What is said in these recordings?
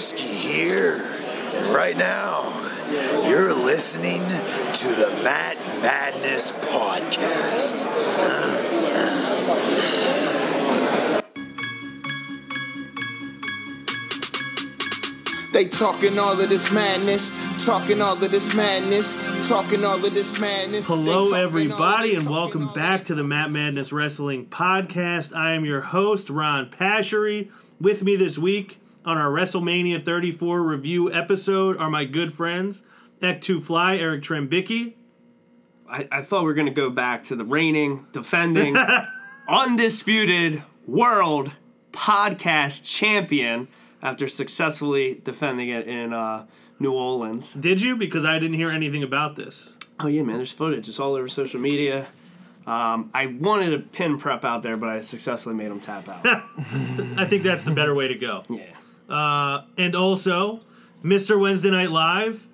Broski here. And right now, you're listening to the Matt Madness Podcast. They talking all of this madness, talking all of this madness, talking all of this madness. Hello, everybody, and welcome back to the Matt Madness Wrestling Podcast. I am your host, Ron Pashery. With me this week on our WrestleMania 34 review episode are my good friends, Ek2 Fly, Eric Trembicki. I, I thought we were going to go back to the reigning, defending, undisputed world podcast champion after successfully defending it in uh, New Orleans. Did you? Because I didn't hear anything about this. Oh, yeah, man, there's footage. It's all over social media. Um, I wanted a pin prep out there, but I successfully made him tap out. I think that's the better way to go. yeah. Uh, and also, Mr. Wednesday Night Live.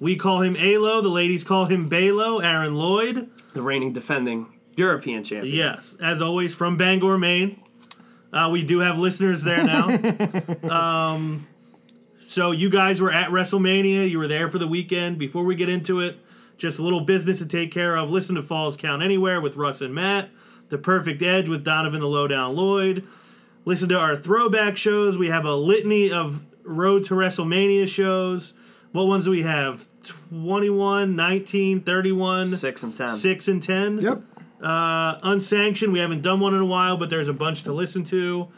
We call him Alo. The ladies call him Balo. Aaron Lloyd. The reigning, defending European champion. Yes, as always, from Bangor, Maine. Uh, we do have listeners there now. um, so you guys were at WrestleMania. You were there for the weekend. Before we get into it, just a little business to take care of. Listen to Falls Count Anywhere with Russ and Matt. The Perfect Edge with Donovan the Lowdown Lloyd. Listen to our throwback shows. We have a litany of Road to WrestleMania shows. What ones do we have? 21, 19, 31, Six and ten. 6 and 10. Yep. Uh, unsanctioned. We haven't done one in a while, but there's a bunch to listen to.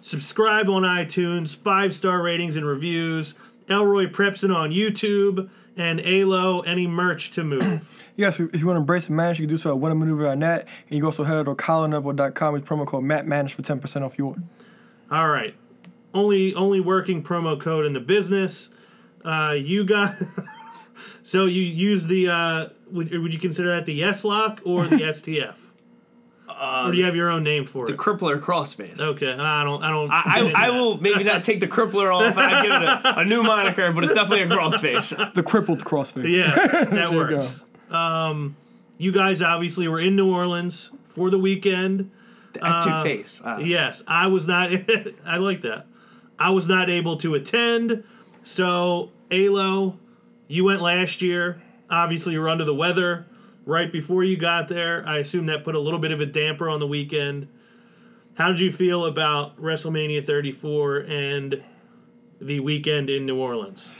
Subscribe on iTunes, five star ratings and reviews. Elroy Prepson on YouTube, and Alo, any merch to move. Yes, if you want to embrace the madness, you can do so at whatamaneuver.net. And you can also head over to colinupwood.com with promo code MattMadness for 10% off your order. All right, only only working promo code in the business. Uh, you got. so you use the. Uh, would, would you consider that the Yes Lock or the STF? or do you have your own name for The it? The crippler crossface. Okay, I don't. I don't. I, I, I will maybe not take the crippler off and I give it a, a new moniker, but it's definitely a crossface. The crippled crossface. Yeah, that you works. Um, you guys obviously were in New Orleans for the weekend. At two face. Uh, Yes, I was not. I like that. I was not able to attend. So, Alo, you went last year. Obviously, you were under the weather right before you got there. I assume that put a little bit of a damper on the weekend. How did you feel about WrestleMania 34 and the weekend in New Orleans?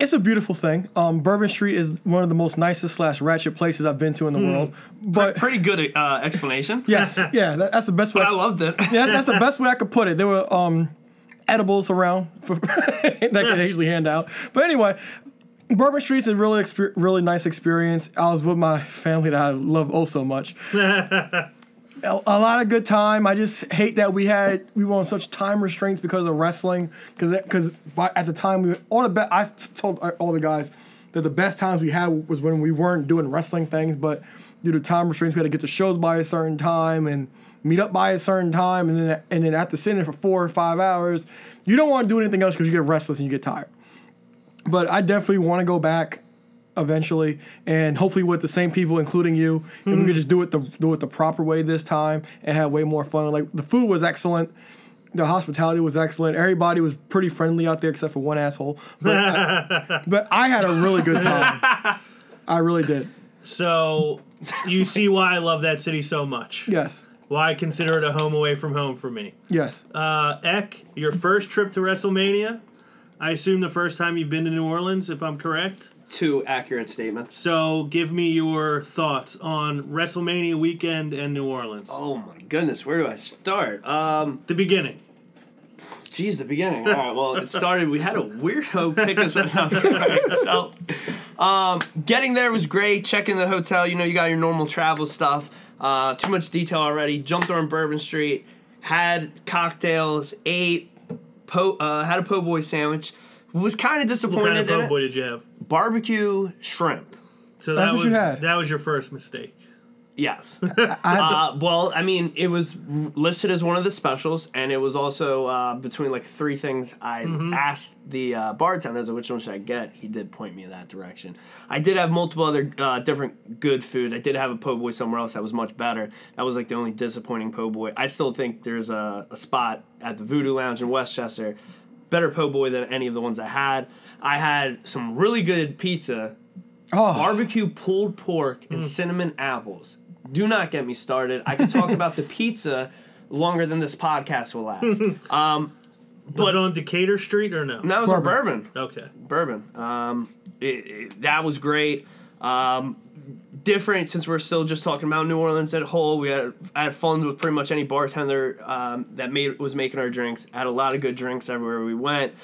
It's a beautiful thing. Um, Bourbon Street is one of the most nicest slash ratchet places I've been to in the world. But Pretty good uh, explanation. yes, yeah, that, that's the best way. But I loved it. yeah, that's the best way I could put it. There were um, edibles around for, that could easily hand out. But anyway, Bourbon Street's a really exper- really nice experience. I was with my family that I love oh so much. A, a lot of good time. I just hate that we had we were on such time restraints because of wrestling. Because because at the time we all the be- I told uh, all the guys that the best times we had was when we weren't doing wrestling things, but due to time restraints, we had to get to shows by a certain time and meet up by a certain time, and then and then after sitting for four or five hours, you don't want to do anything else because you get restless and you get tired. But I definitely want to go back eventually, and hopefully with the same people, including you, and we can just do it the do it the proper way this time and have way more fun. Like the food was excellent. The hospitality was excellent. Everybody was pretty friendly out there, except for one asshole. But, I, but I had a really good time. I really did. So, you see why I love that city so much. Yes. Why I consider it a home away from home for me. Yes. Uh, Eck, your first trip to WrestleMania. I assume the first time you've been to New Orleans, if I'm correct. Two accurate statements. So give me your thoughts on WrestleMania weekend and New Orleans. Oh my goodness, where do I start? Um, The beginning. geez, the beginning. All right, well, it started. We had a weirdo pick us up. So, um, getting there was great. Checking the hotel, you know, you got your normal travel stuff. Uh, too much detail already. Jumped on Bourbon Street, had cocktails, ate, po- uh, had a po' boy sandwich. Was kind of disappointed. What kind of in po' boy did you have? Barbecue shrimp. So That's that what was you had. that was your first mistake. Yes. uh, well, I mean, it was r- listed as one of the specials, and it was also uh, between like three things I asked the uh, bartenders, which one should I get? He did point me in that direction. I did have multiple other uh, different good food. I did have a po' boy somewhere else that was much better. That was like the only disappointing po' boy. I still think there's a, a spot at the Voodoo Lounge in Westchester better po' boy than any of the ones I had. I had some really good pizza, Oh, barbecue pulled pork and cinnamon apples. Do not get me started. I could talk about the pizza longer than this podcast will last. Um, Was it on Decatur Street or no? and that was a bourbon. Okay. bourbon. Um, it, it- that was great. Um, different since we're still just talking about New Orleans at whole. We had had fun with pretty much any bartender um, that made was making our drinks. Had a lot of good drinks everywhere we went.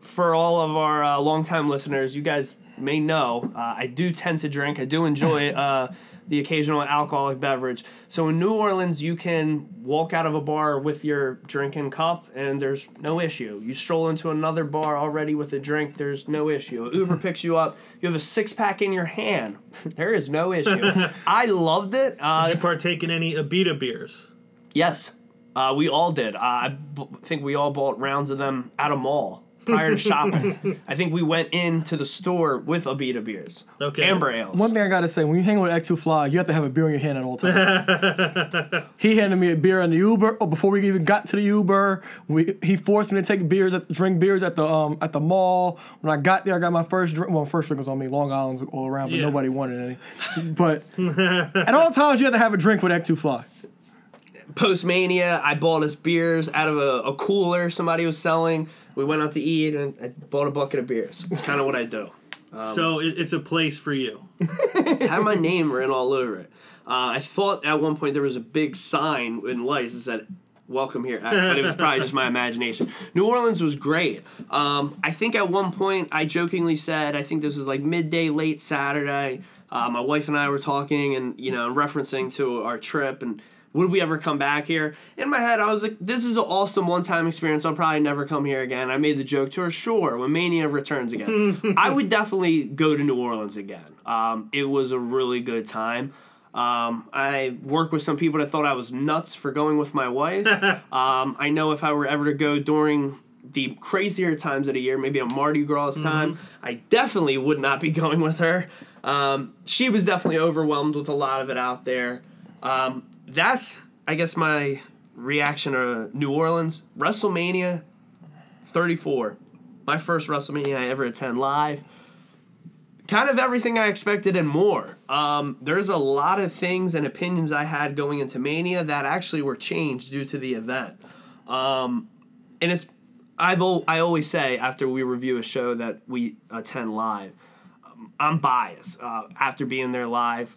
For all of our uh, longtime listeners, you guys may know uh, I do tend to drink. I do enjoy uh, the occasional alcoholic beverage. So in New Orleans, you can walk out of a bar with your drinking cup, and there's no issue. You stroll into another bar already with a drink, there's no issue. Uber picks you up, you have a six pack in your hand, there is no issue. I loved it. Uh, Did you partake in any Abita beers? Yes, uh, we all did. Uh, I b- think we all bought rounds of them at a mall prior to shopping. I think we went into the store with a Abita beers, Okay. amber ales. one thing I gotta say, when you hang with X2 Fly, you have to have a beer in your hand at all times. he handed me a beer in the Uber, or before we even got to the Uber. We, he forced me to take beers, at, drink beers at the um at the mall. When I got there, I got my first drink. Well, first drink was on me. Long Island's all around, but Yeah. nobody wanted any. But at all times, you have to have a drink with X2 Fly. Post Mania, I bought us beers out of a, a cooler somebody was selling. We went out to eat and I bought a bucket of beers. It's kind of what I do. so it, it's a place for you. had my name written all over it. Uh, I thought at one point there was a big sign in lights that said "Welcome here," but it was probably just my imagination. New Orleans was great. Um, I think at one point I jokingly said, I think this was like midday, late Saturday. Uh, my wife and I were talking, and you know, referencing to our trip and. Would we ever come back here? In my head, I was like, "This is an awesome one-time experience. I'll probably never come here again." I made the joke to her, "Sure, when Mania returns again, I would definitely go to New Orleans again. Um, it was a really good time. Um, I work with some people that thought I was nuts for going with my wife. um, I know if I were ever to go during the crazier times of the year, maybe a Mardi Gras time, I definitely would not be going with her. Um, she was definitely overwhelmed with a lot of it out there. Um, that's, I guess, my reaction to New Orleans. WrestleMania 34. My first WrestleMania I ever attend live kind of everything I expected and more. Um, there's a lot of things and opinions I had going into Mania that actually were changed due to the event. Um, and it's I've I always say after we review a show that we attend live, um, I'm biased uh, after being there live.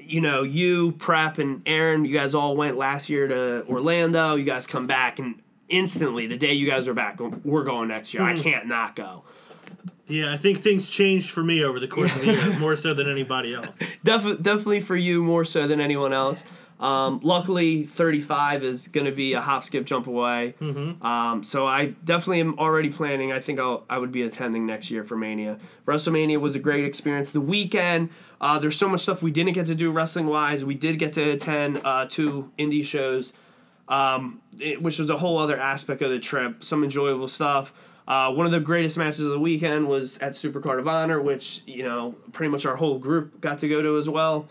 You know, you Prep and Aaron, you guys all went last year to Orlando. You guys come back and instantly the day you guys are back, we're going next year. I can't not go. Yeah, I think things changed for me over the course of the year, more so than anybody else. Def- definitely for you more so than anyone else. Um, luckily, 35 is going to be a hop, skip, jump away. Um, so I definitely am already planning. I think I'll, I would be attending next year for Mania. WrestleMania was a great experience. The weekend, uh, there's so much stuff we didn't get to do wrestling wise. We did get to attend uh, two indie shows, um, it- which was a whole other aspect of the trip. Some enjoyable stuff. Uh, one of the greatest matches of the weekend was at Supercard of Honor, which you know pretty much our whole group got to go to as well.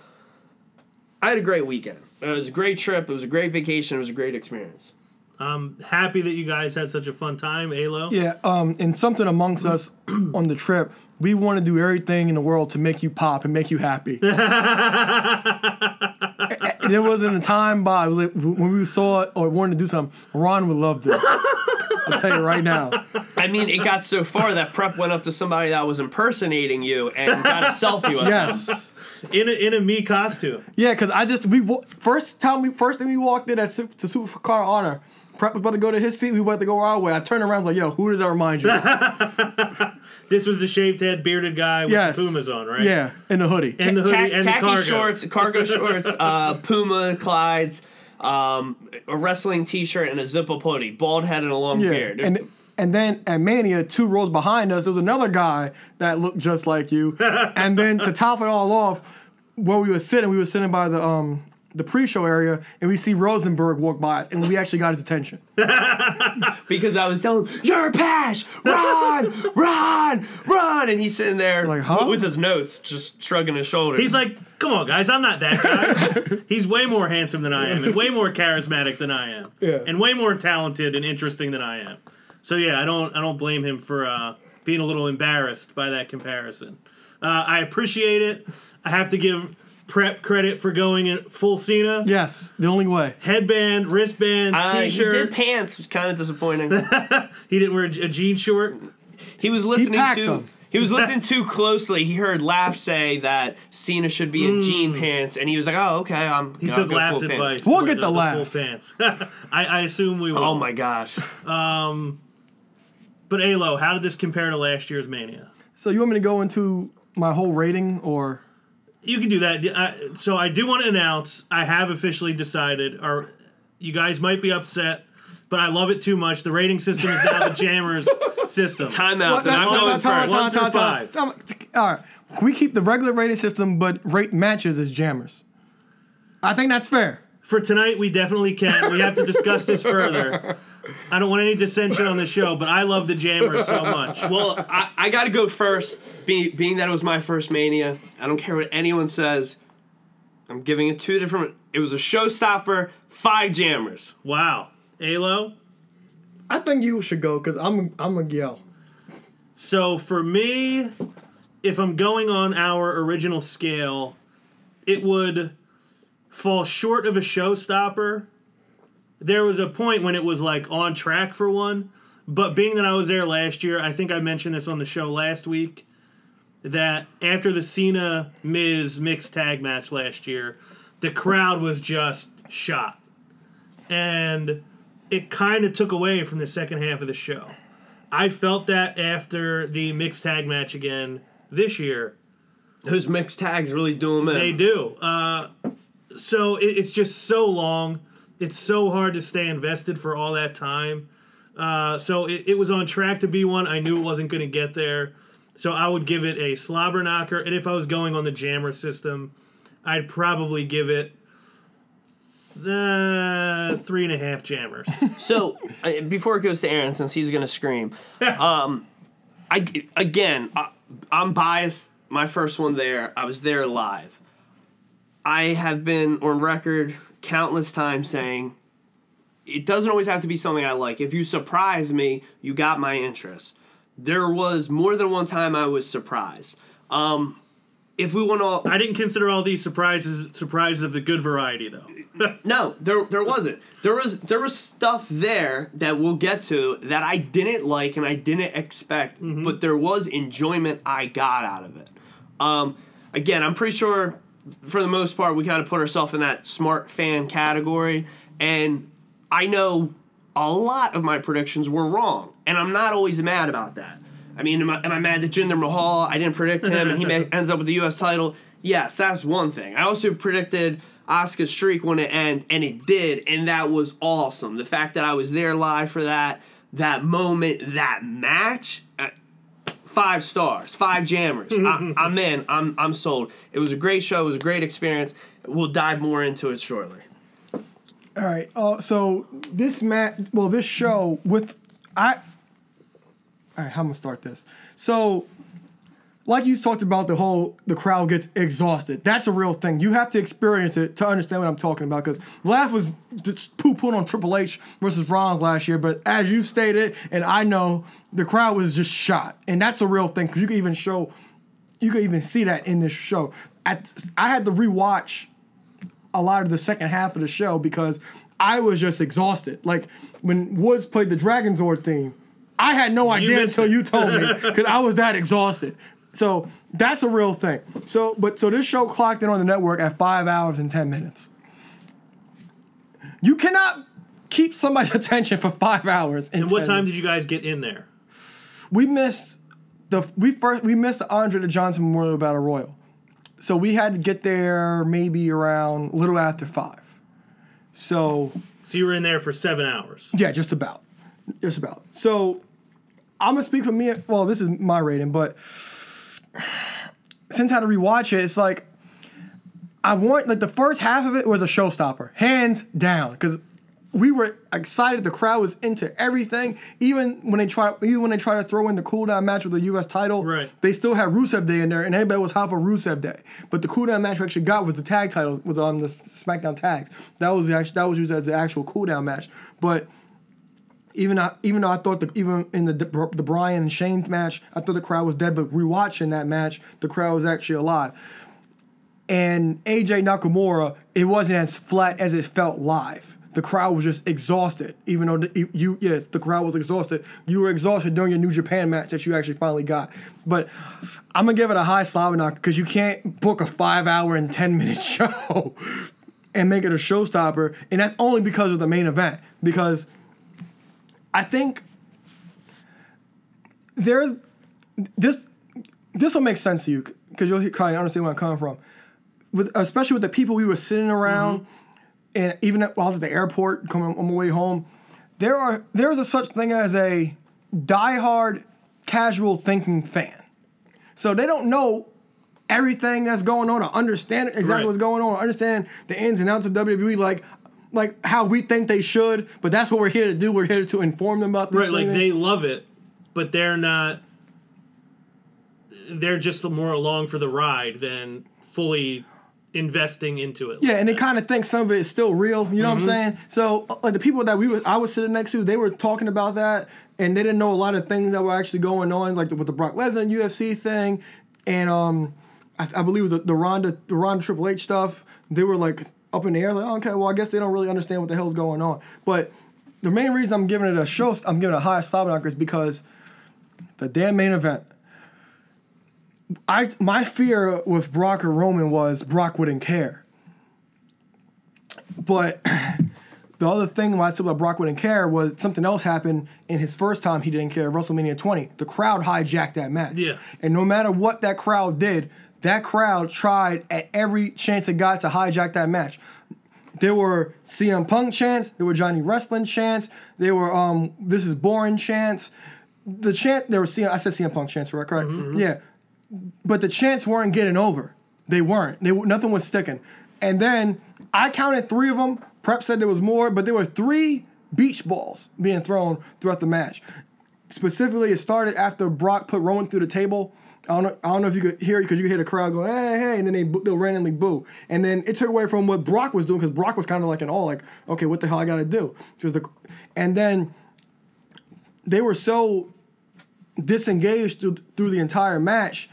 I had a great weekend. It was a great trip. It was a great vacation. It was a great experience. I'm happy that you guys had such a fun time, Alo. Yeah, um, and something amongst us on the trip, we want to do everything in the world to make you pop and make you happy. And there wasn't a time by when we saw it or wanted to do something. Ron would love this. I'll tell you right now. I mean, it got so far that Prep went up to somebody that was impersonating you and got a selfie with them. Yes. In a, in a me costume. Yeah, because I just we first time we first thing we walked in at Su- to Supercard Honor. Prep was about to go to his seat. We went to go our way. I turned around, was like, "Yo, who does that remind you?" This was the shaved head, bearded guy with yes, the Pumas on, right? Yeah, in the hoodie. And the hoodie Ca- and the khaki cargo. shorts, cargo shorts, uh, Puma, Clydes, um, a wrestling T-shirt, and a Zippo hoodie, bald head and a long Yeah, beard. and and then at Mania, two rows behind us, there was another guy that looked just like you. and then to top it all off, where we were sitting, we were sitting by the um the pre-show area, and we see Rosenberg walk by us, and we actually got his attention. because I was telling him, "You're Pash, run, run, run," and he's sitting there Like, huh? with- with his notes, just shrugging his shoulders. He's like, come on, guys, I'm not that guy. He's way more handsome than I am, and way more charismatic than I am, Yeah. and way more talented and interesting than I am. So yeah, I don't, I don't blame him for uh, being a little embarrassed by that comparison. Uh, I appreciate it. I have to give Prep credit for going in full Cena. Yes, the only way. Headband, wristband, Uh, T-shirt. did pants, was kind of disappointing. He didn't wear a, a jean short. He was listening packed to. them. He was listening too closely. He heard Laugh say that Cena should be in jean pants, and he was like, "Oh, okay, I'm." He I'll took go Laugh's full pants." advice. to We'll get the Laugh. full pants. I, I assume we will. Oh my gosh! But Alo, how did this compare to last year's Mania? So you want me to go into my whole rating, or You can do that. I, so I do want to announce I have officially decided, or you guys might be upset, but I love it too much. The rating system is now the Jammers system. Timeout. Then No, I'm no, going no, time, first. One time, through time, time. five. Time- All right, we keep the regular rating system, but rate matches as jammers. I think that's fair. For tonight, we definitely can. We have to discuss this further. I don't want any dissension on the show, but I love the Jammers so much. Well, I, I got to go first, be, being that it was my first Mania. I don't care what anyone says. I'm giving it two different. It was a showstopper. Five jammers. Wow. Alo? I think you should go because I'm I'm a yell. So for me, if I'm going on our original scale, it would fall short of a showstopper. There was a point when it was like on track for one, but being that I was there last year, I think I mentioned this on the show last week that after the Cena Miz mixed tag match last year, the crowd was just shot. And it kind of took away from the second half of the show. I felt that after the mixed tag match again this year. Those mixed tags really do them in. They do. Uh, so it, it's just so long. It's so hard to stay invested for all that time. Uh, so it, it was on track to be one. I knew it wasn't going to get there. So I would give it a slobber knocker. And if I was going on the jammer system, I'd probably give it uh, three and a half jammers. So uh, before it goes to Aaron, since he's gonna scream, um, I again I, I'm biased. My first one there, I was there live. I have been on record countless times saying it doesn't always have to be something I like. If you surprise me, you got my interest. There was more than one time I was surprised. Um, if we want to I didn't consider all these surprises surprises of the good variety, though. No, there there wasn't. There was there was stuff there that we'll get to that I didn't like and I didn't expect, but there was enjoyment I got out of it. Um, again, I'm pretty sure for the most part we kind of put ourselves in that smart fan category, and I know a lot of my predictions were wrong, and I'm not always mad about that. I mean, am I, am I mad that Jinder Mahal? I didn't predict him, and he ma- ends up with the U.S. title. Yes, that's one thing. I also predicted Asuka's streak when it end, and it did, and that was awesome. The fact that I was there live for that, that moment, that match, uh, five stars, five jammers. I, I'm in. I'm I'm sold. It was a great show. It was a great experience. We'll dive more into it shortly. All right. Uh, so this mat, well, this show with I. All right, how I'm gonna start this. So, like you talked about, the whole the crowd gets exhausted. That's a real thing. You have to experience it to understand what I'm talking about. Because Laugh was just poo pooing on Triple H versus Rollins last year, but as you stated, and I know, the crowd was just shot, and that's a real thing. Because you can even show, you can even see that in this show. At, I had to rewatch a lot of the second half of the show because I was just exhausted. Like when Woods played the Dragon Zord theme, I had no idea until you told me because I was that exhausted. So that's a real thing. So, but so this show clocked in on the network at five hours and ten minutes. You cannot keep somebody's attention for five hours. And what time did you guys get in there? We missed the we first we missed the Andre the Johnson Memorial Battle Royal, so we had to get there maybe around a little after five. So So you were in there for seven hours. yeah, just about, just about. So I'm gonna speak for me. Well, this is my rating, but since I had to rewatch it, it's like I want like the first half of it was a showstopper, hands down, because we were excited. The crowd was into everything. Even when they try, even when they try to throw in the cool down match with the U.S. title, Right. They still had Rusev Day in there, and everybody was hot for Rusev Day. But the cool down match we actually got was the tag title, was on the SmackDown tag. That was the actual, that was used as the actual cool down match. But even I, even though I thought the, even in the the Bryan and Shane match, I thought the crowd was dead. But rewatching that match, the crowd was actually alive. And AJ Nakamura, it wasn't as flat as it felt live. The crowd was just exhausted, even though the, you yes, the crowd was exhausted. You were exhausted during your New Japan match that you actually finally got. But I'm gonna give it a high slobber knocker because you can't book a five hour and ten minute show and make it a showstopper, and that's only because of the main event. Because I think there's this this will make sense to you because you'll kind of understand where I'm coming from. With especially with the people we were sitting around, mm-hmm. And even at, while I was at the airport coming on my way home, there are there is a such thing as a diehard casual thinking fan. So they don't know everything that's going on or understand exactly Right. what's going on, or understand the ins and outs of WWE like like how we think they should, but that's what we're here to do. We're here to inform them about this. Right, like they love it, but they're not. They're just more along for the ride than fully investing into it. Yeah, and they kind of think some of it is still real. You know what I'm saying? So, uh, like the people that we were, I was sitting next to, they were talking about that, and they didn't know a lot of things that were actually going on, like the, with the Brock Lesnar UFC thing, and um, I, I believe the the Ronda the Ronda Triple H stuff. They were like up in the air, like okay, well I guess they don't really understand what the hell's going on. But the main reason I'm giving it a show, I'm giving it a high slobber knocker is because the damn main event. I my fear with Brock or Roman was Brock wouldn't care. But the other thing why I said about Brock wouldn't care was something else happened in his first time he didn't care, WrestleMania 20. The crowd hijacked that match. Yeah. And no matter what that crowd did, that crowd tried at every chance it got to hijack that match. There were CM Punk chants, there were Johnny Wrestling chants, there were um this is boring chants. The chant there were CM I said CM Punk chants, right? Correct? Yeah but the chants weren't getting over. They weren't. They nothing was sticking. And then I counted three of them. Prep said there was more, but there were three beach balls being thrown throughout the match. Specifically, it started after Brock put Roman through the table. I don't know, I don't know if you could hear it because you could hear the crowd going, hey, hey, and then they they'll randomly boo. And then it took away from what Brock was doing because Brock was kind of like an all, like, okay, what the hell I got to do? The, and then they were so disengaged through, through the entire match.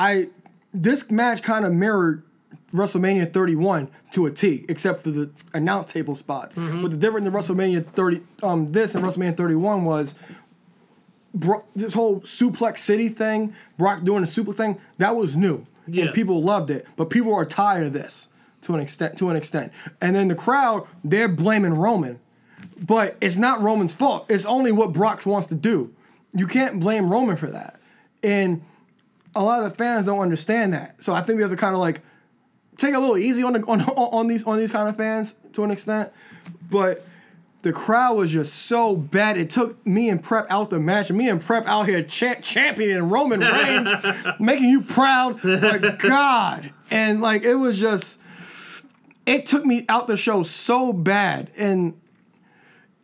I this match kind of mirrored WrestleMania 31 to a T, except for the announce table spots. But the difference in WrestleMania 30, um, this and WrestleMania 31 was Bro- this whole suplex city thing, Brock doing the suplex thing, that was new. Yeah. And people loved it. But people are tired of this to an extent to an extent. And then the crowd, they're blaming Roman. But it's not Roman's fault. It's only what Brock wants to do. You can't blame Roman for that. And a lot of the fans don't understand that. So I think we have to kind of like take a little easy on the on, on these on these kind of fans to an extent. But the crowd was just so bad. It took me and Prep out the match. Me and Prep out here cha- championing Roman Reigns, making you proud. Like God. And like it was just it took me out the show so bad. And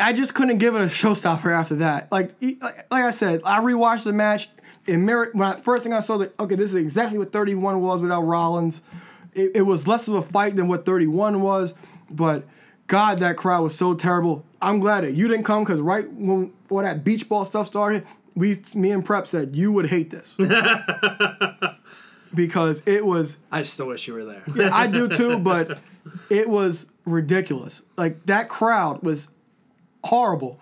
I just couldn't give it a showstopper after that. Like like I said, I rewatched the match. It mirrored when I, first thing I saw, like, okay, this is exactly what 31 was without Rollins. It, it was less of a fight than what 31 was, but God, that crowd was so terrible. I'm glad that you didn't come because right when when that beach ball stuff started, we, me and Prep said you would hate this because it was I still wish you were there. yeah, I do too, but it was ridiculous. Like that crowd was horrible.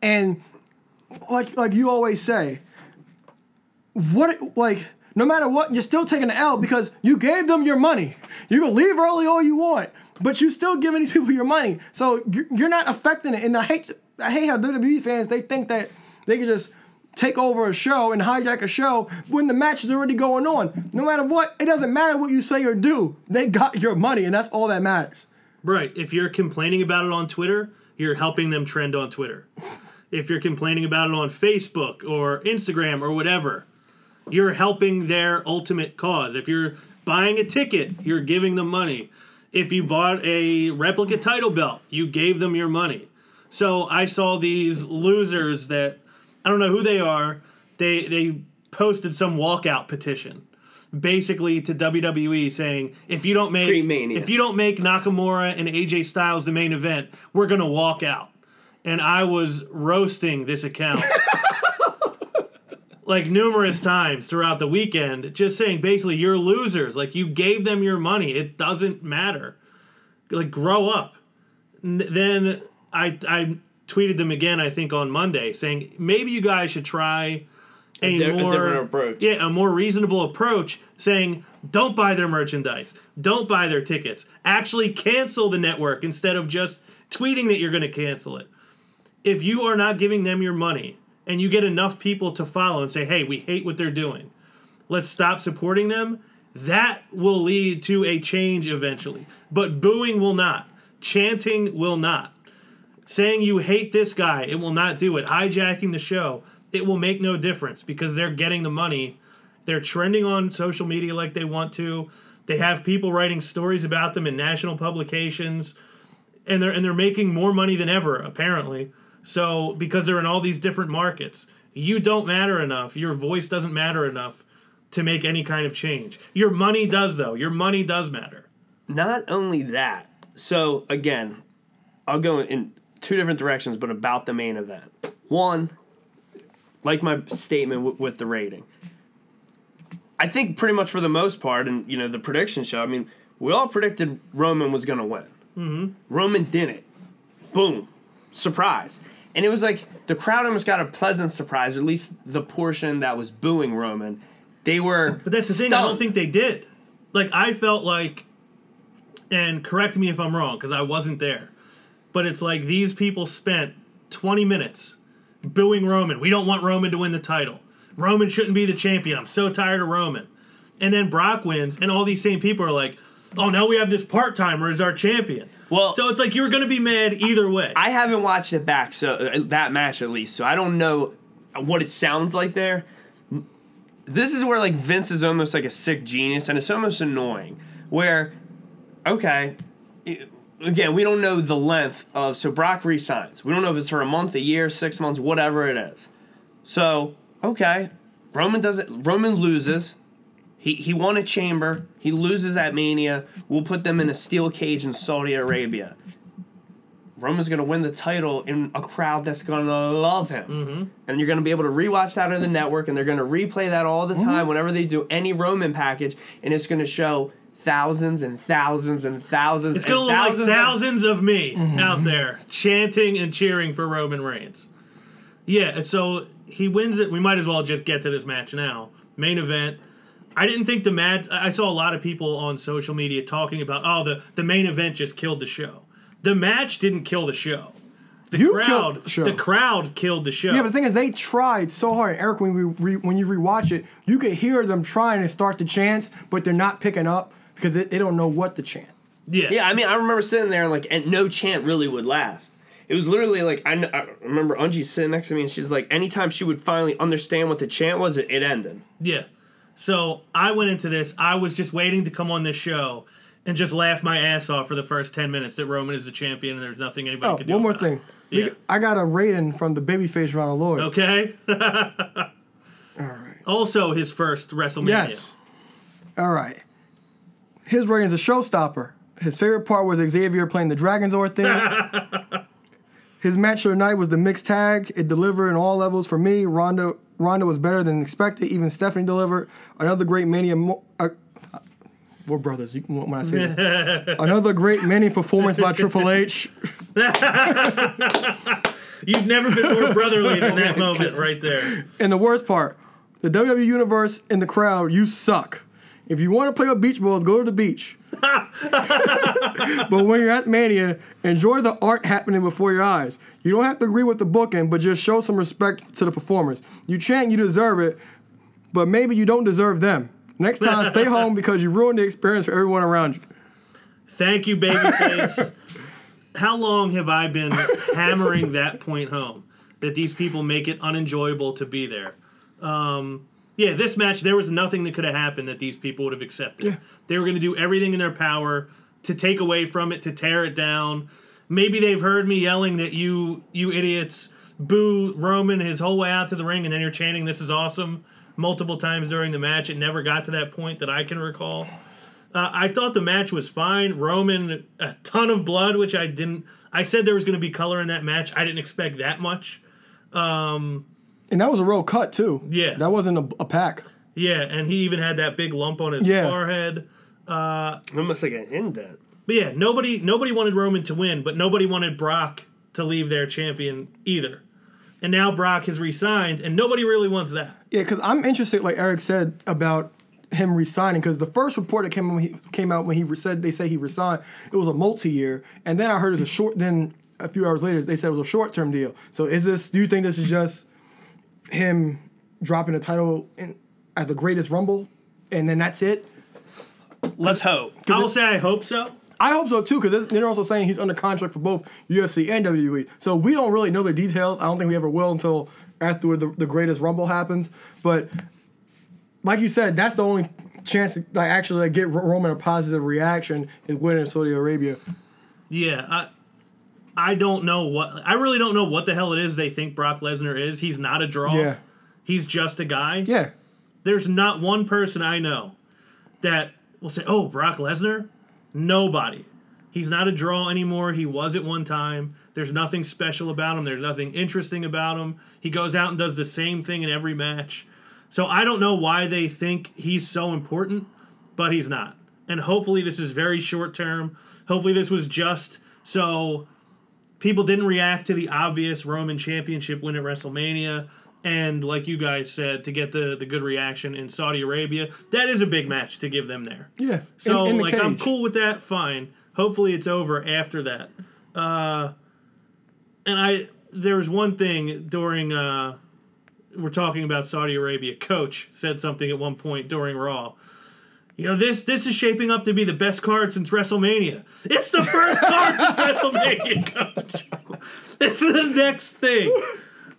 And like like you always say, what like no matter what, you're still taking the L because you gave them your money. You can leave early all you want, but you're still giving these people your money. So you're, not affecting it. And I hate I hate how WWE fans they think that they can just take over a show and hijack a show when the match is already going on. No matter what, it doesn't matter what you say or do. They got your money, and that's all that matters. Right. If you're complaining about it on Twitter, you're helping them trend on Twitter. If you're complaining about it on Facebook or Instagram or whatever, you're helping their ultimate cause. If you're buying a ticket, you're giving them money. If you bought a replica title belt, you gave them your money. So I saw these losers that I don't know who they are. They they posted some walkout petition basically to WWE saying if you don't make Pre-Mania. if you don't make Nakamura and AJ Styles the main event, we're going to walk out. And I was roasting this account like numerous times throughout the weekend, just saying basically you're losers. Like you gave them your money. It doesn't matter. Like grow up. N- then I I tweeted them again. I think on Monday saying maybe you guys should try a, a more different approach. Yeah, a more reasonable approach. Saying don't buy their merchandise, don't buy their tickets. Actually cancel the network instead of just tweeting that you're going to cancel it if you are not giving them your money and you get enough people to follow and say, hey, we hate what they're doing, let's stop supporting them, that will lead to a change eventually. But booing will not, chanting will not. Saying you hate this guy, it will not do it. Hijacking the show, it will make no difference because they're getting the money. They're trending on social media like they want to. They have people writing stories about them in national publications and they're and they're making more money than ever apparently. So because they're in all these different markets, you don't matter enough. Your voice doesn't matter enough to make any kind of change. Your money does though. Your money does matter. Not only that, so again, I'll go in two different directions, but about the main event. One, like my statement w- with the rating, I think pretty much for the most part, and you know the prediction show. I mean, we all predicted Roman was going to win. Mm-hmm. Roman didn't. Boom, surprise. And it was like the crowd almost got a pleasant surprise, or at least the portion that was booing Roman. They were. But that's the thing. I don't think they did. Like I felt like, and correct me if I'm wrong because I wasn't there. But it's like these people spent 20 minutes booing Roman. We don't want Roman to win the title. Roman shouldn't be the champion. I'm so tired of Roman. And then Brock wins, and all these same people are like, "Oh, now we have this part timer as our champion." Well- so it's like you were going to be mad either way. I haven't watched it back, so uh, that match at least, so I don't know what it sounds like there. This is where like Vince is almost like a sick genius, and it's almost annoying. Where, okay, it- again, we don't know the length of so Brock resigns. We don't know if it's for a month, a year, six months, whatever it is. So okay, Roman does it. Roman loses. He, he won a chamber. He loses at Mania. We'll put them in a steel cage in Saudi Arabia. Roman's gonna win the title in a crowd that's gonna love him, mm-hmm. and you're gonna be able to rewatch that on the network, and they're gonna replay that all the time whenever they do any Roman package, and it's gonna show thousands and thousands and thousands. It's going to look like thousands of- of me out there chanting and cheering for Roman Reigns. Yeah, so he wins it. We might as well just get to this match now. Main event. I didn't think the match. I saw a lot of people on social media talking about, oh, the, the main event just killed the show. The match didn't kill the show. The You crowd, killed the show. the crowd killed the show. Yeah, but the thing is, they tried so hard. Eric, when we re, when you rewatch it, you could hear them trying to start the chants, but they're not picking up because they, they don't know what to chant. yeah, Yeah, I mean, I remember sitting there and like, and no chant really would last. It was literally like I, I remember Angie sitting next to me and she's like, anytime she would finally understand what the chant was, it, it ended. Yeah. So I went into this. I was just waiting to come on this show and just laugh my ass off for the first ten minutes that Roman is the champion and there's nothing anybody Oh, can do. one more about thing. Yeah. I got a rating from the babyface Ronald Lloyd. Okay. All right. Also, his first WrestleMania. Yes. All right. His rating's a showstopper. His favorite part was Xavier playing the Dragonzord thing. His match of the night was the mixed tag. It delivered in all levels for me. Ronda Ronda was better than expected. Even Stephanie delivered. Another great Mania. Mo- uh, we're brothers. You, can, when I say this, another great Mania performance by Triple H. You've never been more brotherly than that moment right there. And the worst part, the WWE universe and the crowd, you suck. If you want to play with beach balls, go to the beach. but when you're at Mania, enjoy the art happening before your eyes. You don't have to agree with the booking, but just show some respect to the performers. You chant you deserve it, but maybe you don't deserve them. Next time, stay home because you ruined the experience for everyone around you. Thank you, babyface. How long have I been hammering that point home? That these people make it unenjoyable to be there. Um, yeah, this match there was nothing that could have happened that these people would have accepted. They were going to do everything in their power to take away from it, to tear it down. Maybe they've heard me yelling that you you idiots boo Roman his whole way out to the ring, and then you're chanting "This is awesome" multiple times during the match. It never got to that point that I can recall. Uh, I thought the match was fine. Roman, a ton of blood, which I didn't. I said there was going to be color in that match. I didn't expect that much. And that was a real cut too. Yeah. That wasn't a, a pack. Yeah, and he even had that big lump on his Yeah. forehead. Almost like an indent. But yeah, nobody nobody wanted Roman to win, but nobody wanted Brock to leave their champion either. And now Brock has resigned, and nobody really wants that. Yeah, because I'm interested, like Eric said, about him resigning. Because the first report that came when he, came out when he re- said they say he resigned, it was a multi-year, and then I heard it was a short. Then a few hours later, they said it was a short-term deal. So is this? Do you think this is just him dropping the title in, at the Greatest Rumble, and then that's it? Let's hope. I will say I hope so. I hope so too, because they're also saying he's under contract for both UFC and WWE. So we don't really know the details. I don't think we ever will until after the, the greatest Rumble happens. But like you said, that's the only chance to like, actually like, get Roman a positive reaction is winning in Saudi Arabia. Yeah, I I don't know what I really don't know what the hell it is they think Brock Lesnar is. He's not a draw. Yeah. He's just a guy. Yeah. There's not one person I know that will say, "Oh, Brock Lesnar." Nobody. He's not a draw anymore. He was at one time. There's nothing special about him. There's nothing interesting about him. He goes out and does the same thing in every match. So I don't know why they think he's so important, but he's not. And hopefully this is very short term. Hopefully this was just so people didn't react to the obvious Roman Championship win at WrestleMania. And like you guys said, to get the, the good reaction in Saudi Arabia, that is a big match to give them there. Yeah. So in, in the like I'm cool with that. Fine. Hopefully it's over after that. Uh, and I there was one thing during uh, we're talking about Saudi Arabia. Coach said something at one point during Raw. You know this this is shaping up to be the best card since WrestleMania. It's the first card since WrestleMania, Coach. It's the next thing.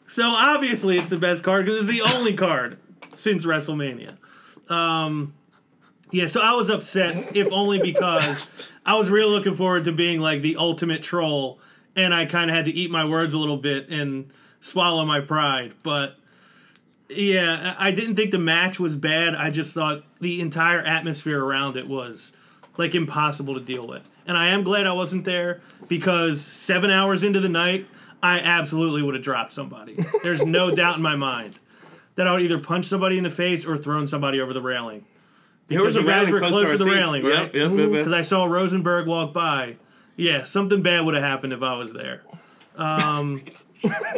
So obviously it's the best card because it's the only card since WrestleMania. Um, yeah, so I was upset, if only because I was really looking forward to being like the ultimate troll, and I kind of had to eat my words a little bit and swallow my pride. But yeah, I didn't think the match was bad. I just thought the entire atmosphere around it was like impossible to deal with. And I am glad I wasn't there because seven hours into the night, I absolutely would have dropped somebody. There's no doubt in my mind that I would either punch somebody in the face or thrown somebody over the railing. There was Because a you guys railing were close close to to the our railing, seats. right? Yep, yep, yep, yep. Because I saw Rosenberg walk by. Yeah, something bad would have happened if I was there. Um,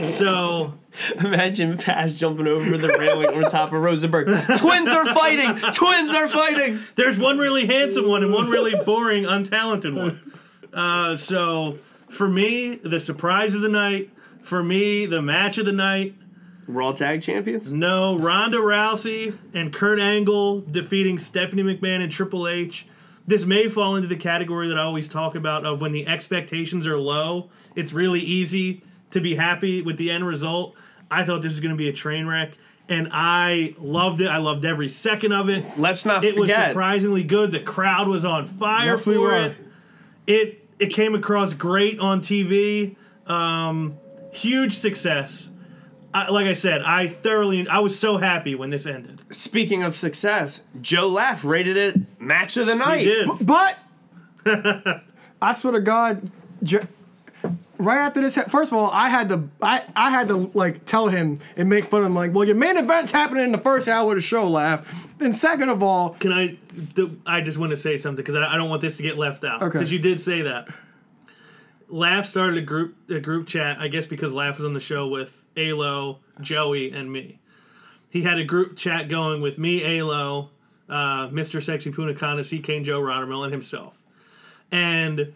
so Imagine Paz jumping over the railing on top of Rosenberg. Twins are fighting! Twins are fighting! there's one really handsome one and one really boring, untalented one. Uh, so for me, the surprise of the night. For me, the match of the night. Raw Tag Champions? No, Ronda Rousey and Kurt Angle defeating Stephanie McMahon and Triple H. This may fall into the category that I always talk about of when the expectations are low, it's really easy to be happy with the end result. I thought this was going to be a train wreck, and I loved it. I loved every second of it. Let's not It was surprisingly good. The crowd was on fire Yes, for we were. it. It it came across great on TV. Um, huge success. I, like I said, I thoroughly, I was so happy when this ended. Speaking of success, Joe Laugh rated it match of the night. He did. But I swear to God, J- right after this, first of all, I had to, I, I had to like tell him and make fun of him, like, well, your main event's happening in the first hour of the show, laugh. And second of all, Can I? I just want to say something because I, I don't want this to get left out. Okay. Because you did say that. Laugh started a group a group chat. I guess because Laugh was on the show with Alo, Joey, and me. He had a group chat going with me, Alo, uh, Mr. Sexy Punakana, CK, and Joe Rottermill, and himself. And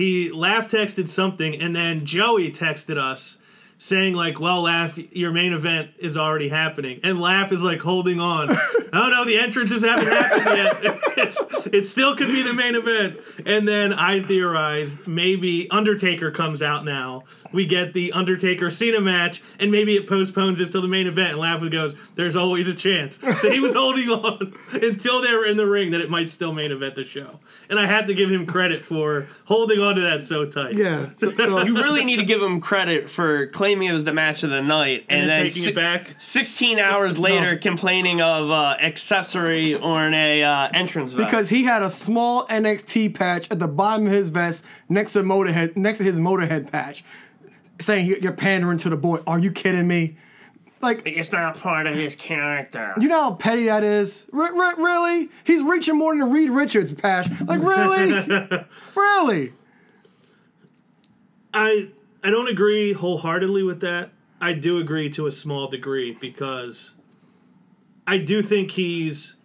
he laugh texted something, and then Joey texted us saying like, "Well, laugh, your main event is already happening," and laugh is like holding on. oh no, the entrances haven't happened yet. it's, it still could be the main event. And then I theorized maybe Undertaker comes out now. We get the Undertaker Cena match, and maybe it postpones this till the main event. And laugh goes, "There's always a chance." So he was holding on until they were in the ring that it might still main event the show. And I had to give him credit for holding on to that so tight. Yeah. So, so You really need to give him credit for claiming it was the match of the night and, And then then taking si- it back. 16 hours later complaining of uh, accessory or an uh, entrance vest. because he had a small NXT patch at the bottom of his vest next to Motorhead, next to his Motorhead patch, saying "You- you're pandering to the boy. Are you kidding me? Like, it's not part of his character. you know how petty that is? R- r- really? He's reaching more than a Reed Richards patch. Like, really? really? I I don't agree wholeheartedly with that. I do agree to a small degree because I do think he's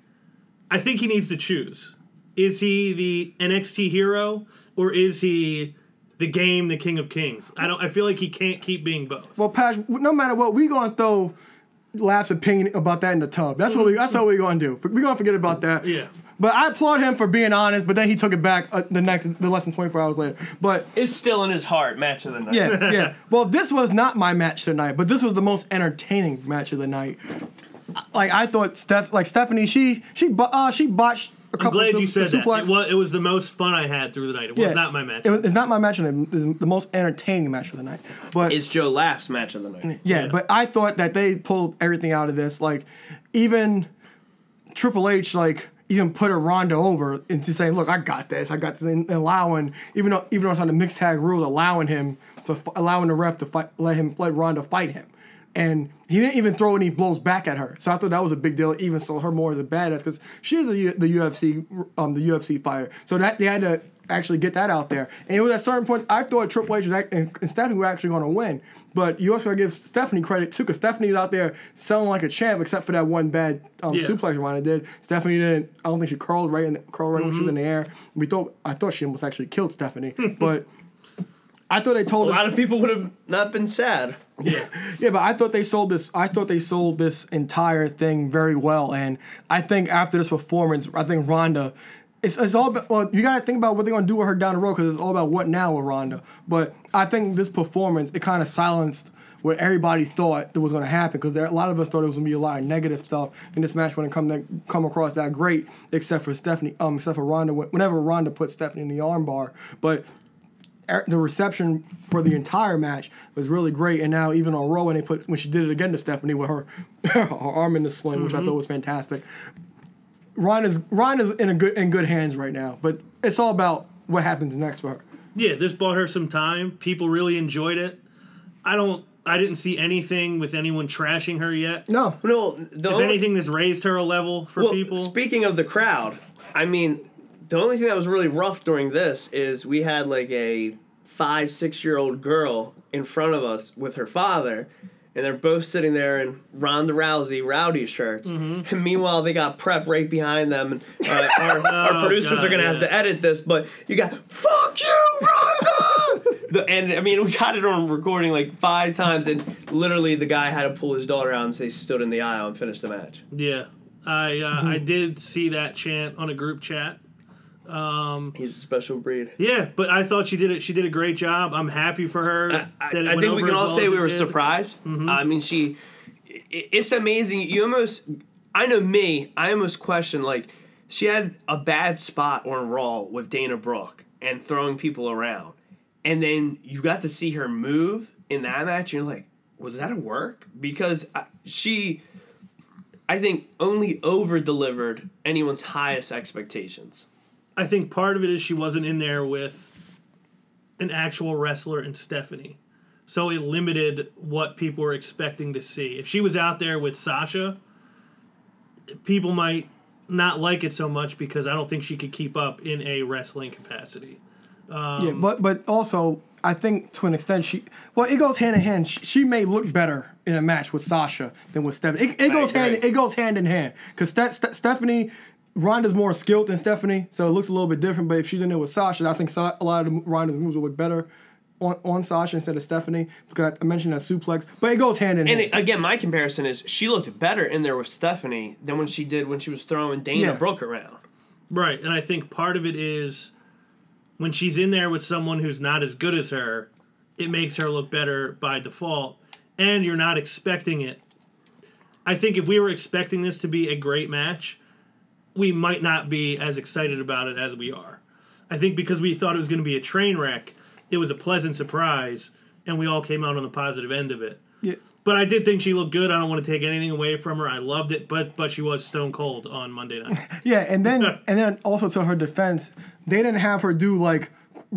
I think he needs to choose. Is he the NXT hero or is he the game, the King of Kings? I don't I feel like he can't keep being both. Well, Patch, no matter what, we gonna throw Laugh's opinion about that in the tub. That's what we. That's what we're gonna do. We're gonna forget about that. Yeah. But I applaud him for being honest. But then he took it back uh, the next, the less than twenty four hours later. But It's still in his heart, match of the night. yeah, yeah. Well, this was not my match tonight, but this was the most entertaining match of the night. Like I thought, Steph, like Stephanie, she she bo- uh, she botched a I'm couple. glad su- you said that. It was, it was the most fun I had through the night. It was Yeah. not my match. It was, it's not my match of the night. It's the most entertaining match of the night. But It's Joe Laugh's match of the night. Yeah, Yeah. but I thought that they pulled everything out of this. Like, even Triple H, like, even put a Ronda over into saying, "Look, I got this. I got this," and allowing, even though even though it's on the mixed tag rules, allowing him to allowing the ref to fight, let him let Ronda fight him, and he didn't even throw any blows back at her. So I thought that was a big deal. Even saw her more as a badass because she is a, U- the UFC um the UFC fighter. So that they had to actually get that out there. And it was at certain point I thought Triple H was act- and, Stephanie were actually going to win. But you also got to give Stephanie credit too, because Stephanie's out there selling like a champ, except for that one bad um, Yeah. suplex Ronda did. Stephanie didn't. I don't think she curled right in curled right when she was in the Mm-hmm. air. We thought I thought she almost actually killed Stephanie, but. I thought they told A us lot of people would have not been sad. Yeah, yeah, but I thought they sold this. I thought they sold this entire thing very well, and I think after this performance, I think Ronda. It's, it's all about. Well, you got to think about what they're gonna do with her down the road because it's all about what now with Ronda. But I think this performance it kind of silenced what everybody thought that was gonna happen because a lot of us thought it was gonna be a lot of negative stuff in this match it come that come across that great, except for Stephanie. Um, except for Ronda. Whenever Ronda put Stephanie in the armbar, but er- the reception for the entire match was really great. And now even on Raw when they put when she did it again to Stephanie with her her arm in the sling, which I thought was fantastic. Ronda's is in a good in good hands right now, but it's all about what happens next for her. Yeah, this bought her some time. People really enjoyed it. I don't. I didn't see anything with anyone trashing her yet. No, No, the If only, anything, this raised her a level for well, people. Speaking of the crowd, I mean, the only thing that was really rough during this is we had like a five, six year old girl in front of us with her father, and they're both sitting there in Ronda Rousey rowdy shirts. Mm-hmm. And meanwhile, they got prep right behind them. And uh, our, our producers Oh, God, are gonna yeah. have to edit this, but you got "fuck you, Ronda." the, and I mean, we got it on recording like five times, and literally the guy had to pull his daughter out and say, "Stood in the aisle and finished the match." yeah, I uh, Mm-hmm. I did see that chant on a group chat. He's a special breed. Yeah, but I thought she did it. She did a great job. I'm happy for her. I, that it I think we can all well say we were did. surprised. Mm-hmm. I mean, she. i- It's amazing. You almost. I know me. I almost question like she had a bad spot on Raw with Dana Brooke and throwing people around, and then you got to see her move in that match. And you're like, was that a work? Because I- she. I think only over delivered anyone's highest expectations. I think part of it is she wasn't in there with an actual wrestler and Stephanie. So it limited what people were expecting to see. If she was out there with Sasha, people might not like it so much because I don't think she could keep up in a wrestling capacity. yeah, um, but but also I think to an extent she well it goes hand in hand. She, she may look better in a match with Sasha than with Stephanie. It, it goes hand it goes hand in hand because Ste- Ste- Stephanie. Ronda's more skilled than Stephanie, so it looks a little bit different. But if she's in there with Sasha, I think Sa- a lot of the, Ronda's moves will look better on, on Sasha instead of Stephanie because I mentioned that suplex, but it goes hand in And hand. it, again, my comparison is she looked better in there with Stephanie than when she did when she was throwing Dana Yeah. Brooke around. Right, and I think part of it is when she's in there with someone who's not as good as her, it makes her look better by default, and you're not expecting it. I think if we were expecting this to be a great match, we might not be as excited about it as we are. I think because we thought it was going to be a train wreck, it was a pleasant surprise, and we all came out on the positive end of it. yeah. But I did think she looked good. I don't want to take anything away from her. I loved it, but but she was stone cold on Monday night. Yeah, and then and then also to her defense, they didn't have her do like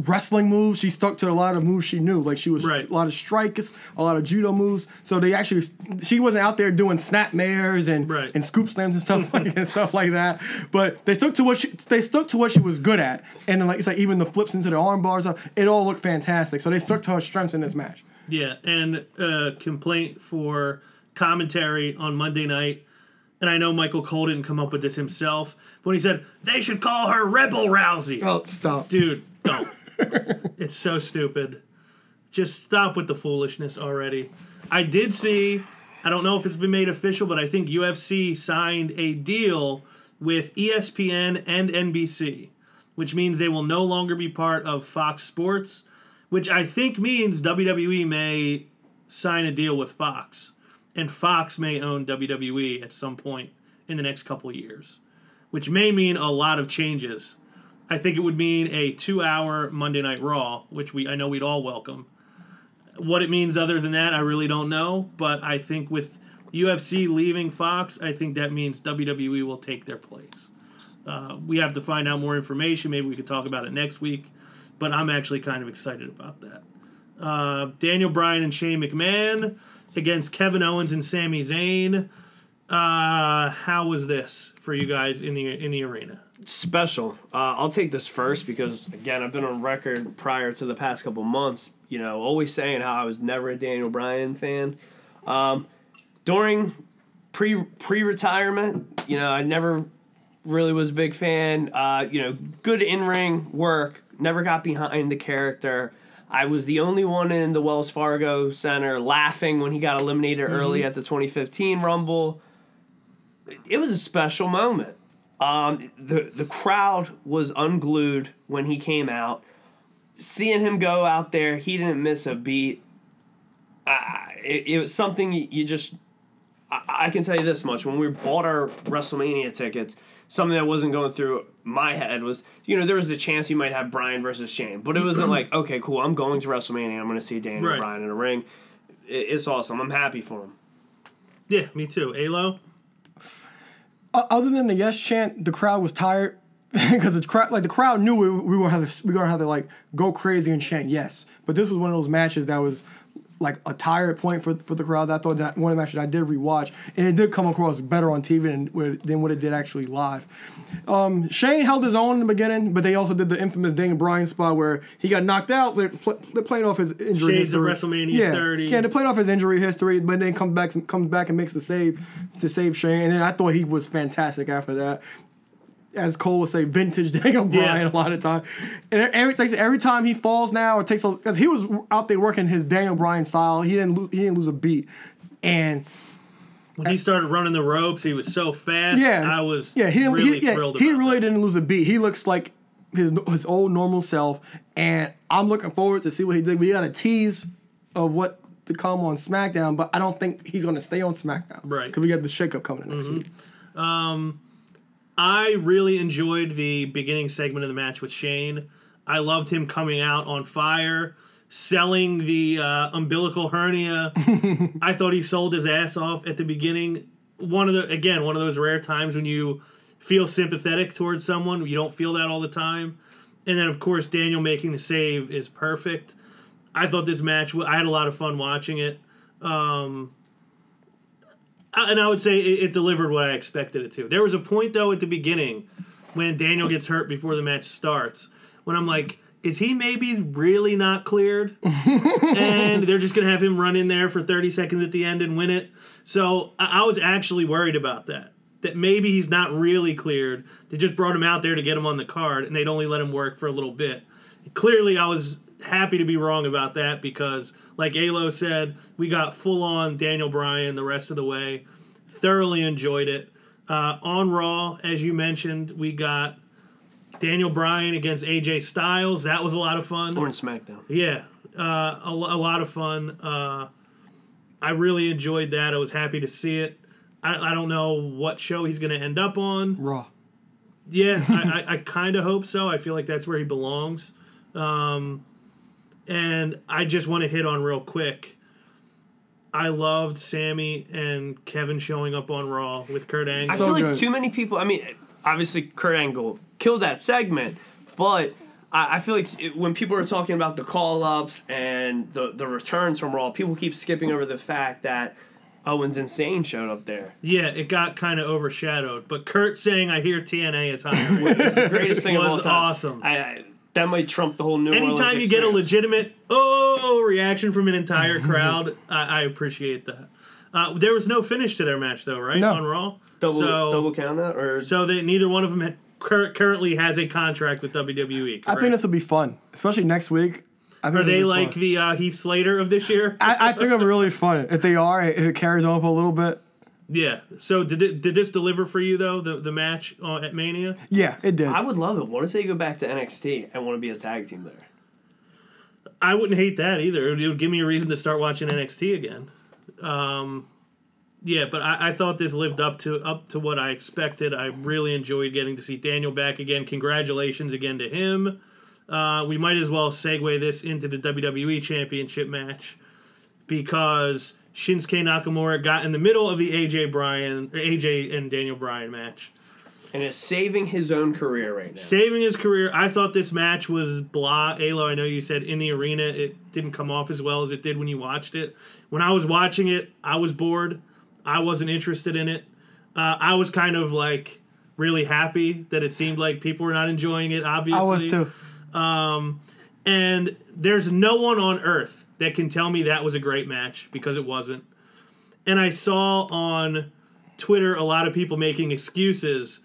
wrestling moves. She stuck to a lot of moves she knew. Like she was Right. a lot of strikes, a lot of judo moves. So they actually she wasn't out there doing snap mares and Right. and scoop slams and stuff like and stuff like that. But they stuck to what she they stuck to what she was good at. And then like it's like even the flips into the arm bars, it all looked fantastic. So they stuck to her strengths in this match. Yeah, and uh, complaint for commentary on Monday night. And I know Michael Cole didn't come up with this himself, but when he said they should call her Rebel Rousey. Oh, stop. Dude, don't. it's so stupid. Just stop with the foolishness already. I did see, I don't know if it's been made official, but I think UFC signed a deal with ESPN and NBC, which means they will no longer be part of Fox Sports, which I think means WWE may sign a deal with Fox, and Fox may own WWE at some point in the next couple years, which may mean a lot of changes. I think it would mean a two-hour Monday Night Raw, which we I know we'd all welcome. What it means other than that, I really don't know. But I think with UFC leaving Fox, I think that means WWE will take their place. Uh, we have to find out more information. Maybe we could talk about it next week. But I'm actually kind of excited about that. Uh, Daniel Bryan and Shane McMahon against Kevin Owens and Sami Zayn. Uh, how was this for you guys in the in the arena? Special. Uh, I'll take this first because again, I've been on record prior to the past couple months. You know, always saying how I was never a Daniel Bryan fan. Um, during pre pre retirement, you know, I never really was a big fan. Uh, you know, good in ring work. Never got behind the character. I was the only one in the Wells Fargo Center laughing when he got eliminated early at the 2015 Rumble. It was a special moment. Um, the the crowd was unglued when he came out. Seeing him go out there, he didn't miss a beat. Uh, it, it was something you just. I, I can tell you this much: when we bought our WrestleMania tickets, something that wasn't going through my head was, you know, there was a chance you might have Bryan versus Shane, but it wasn't like, okay, cool, I'm going to WrestleMania, I'm going to see Daniel Right. Bryan in a ring. It, it's awesome. I'm happy for him. Yeah, me too. Alo. O- other than the yes chant, the crowd was tired because the crowd, like the crowd knew we, we were gonna have to, we were gonna have to like go crazy and chant yes. But this was one of those matches that was like a tired point for for the crowd. I thought that one of the matches I did rewatch, and it did come across better on TV than, what- than what it did actually live. Um, Shane held his own in the beginning, but they also did the infamous Daniel Bryan spot where he got knocked out. They're, pl- they're playing off his injury Shades of history. WrestleMania yeah. 30. Yeah, they're playing off his injury history, but then comes back comes back and makes the save to save Shane. And then I thought he was fantastic after that. As Cole would say, vintage Daniel Bryan Yeah. a lot of time. And every every time he falls now or takes because he was out there working his Daniel Bryan style. He didn't lose, he didn't lose a beat. And When he started running the ropes, he was so fast. yeah, I was yeah he didn't really he, yeah, thrilled he really that. didn't lose a beat. He looks like his his old normal self, and I'm looking forward to see what he did. We got a tease of what to come on SmackDown, but I don't think he's going to stay on SmackDown. Right. Because we got the shakeup coming in next mm-hmm. week. Um, I really enjoyed the beginning segment of the match with Shane. I loved him coming out on fire, selling the uh, umbilical hernia. I thought he sold his ass off at the beginning. One of the again, one of those rare times when you feel sympathetic towards someone. You don't feel that all the time. And then of course Daniel making the save is perfect. I thought this match. I had a lot of fun watching it. Um, and I would say it, it delivered what I expected it to. There was a point though at the beginning when Daniel gets hurt before the match starts when I'm like, is he maybe really not cleared? and they're just gonna have him run in there for 30 seconds at the end and win it. So I, I was actually worried about that. That maybe he's not really cleared. They just brought him out there to get him on the card, and they'd only let him work for a little bit. Clearly, I was happy to be wrong about that because, like Alo said, we got full on Daniel Bryan the rest of the way. Thoroughly enjoyed it. Uh, on Raw, as you mentioned, we got Daniel Bryan against AJ Styles. That was a lot of fun. Or in SmackDown. Yeah, uh, a, a lot of fun. Uh, I really enjoyed that. I was happy to see it. I, I don't know what show he's going to end up on. Raw. Yeah, I, I, I kind of hope so. I feel like that's where he belongs. Um, and I just want to hit on real quick. I loved Sami and Kevin showing up on Raw with Kurt Angle. I feel like good. too many people. I mean, obviously Kurt Angle killed that segment, but I, I feel like it, when people are talking about the call ups and the the returns from Raw, people keep skipping over the fact that Owens and Zayn showed up there. yeah, it got kind of overshadowed. But Kurt saying, "I hear TNA is hiring." was the greatest thing of all Was time. awesome. I, I, that might trump the whole New Orleans Anytime you get a legitimate oh reaction from an entire crowd, I, I appreciate that. Uh, there was no finish to their match though, right? No. On Raw. double so, double count out or So that neither one of them had, cur- currently has a contract with WWE. I think this will be fun, especially next week. I think Are they like fun. the uh, Heath Slater of this year? I, I think it'll be really fun. If they are, it, it carries on for a little bit. Yeah. So did it, did this deliver for you though? The the match uh, at Mania. Yeah, it did. I would love it. What if they go back to NXT and want to be a tag team there? I wouldn't hate that either. It would, it would give me a reason to start watching NXT again. Um, yeah, but I, I thought this lived up to up to what I expected. I really enjoyed getting to see Daniel back again. Congratulations again to him. Uh, we might as well segue this into the WWE Championship match because Shinsuke Nakamura got in the middle of the AJ Bryan AJ and Daniel Bryan match. And is saving his own career right now. saving his career. I thought this match was blah. Alo, I know you said in the arena it didn't come off as well as it did when you watched it. When I was watching it, I was bored. I wasn't interested in it. Uh, I was kind of like really happy that it seemed like people were not enjoying it. Obviously, I was too. and there's no one on earth that can tell me that was a great match because it wasn't. And I saw on Twitter a lot of people making excuses.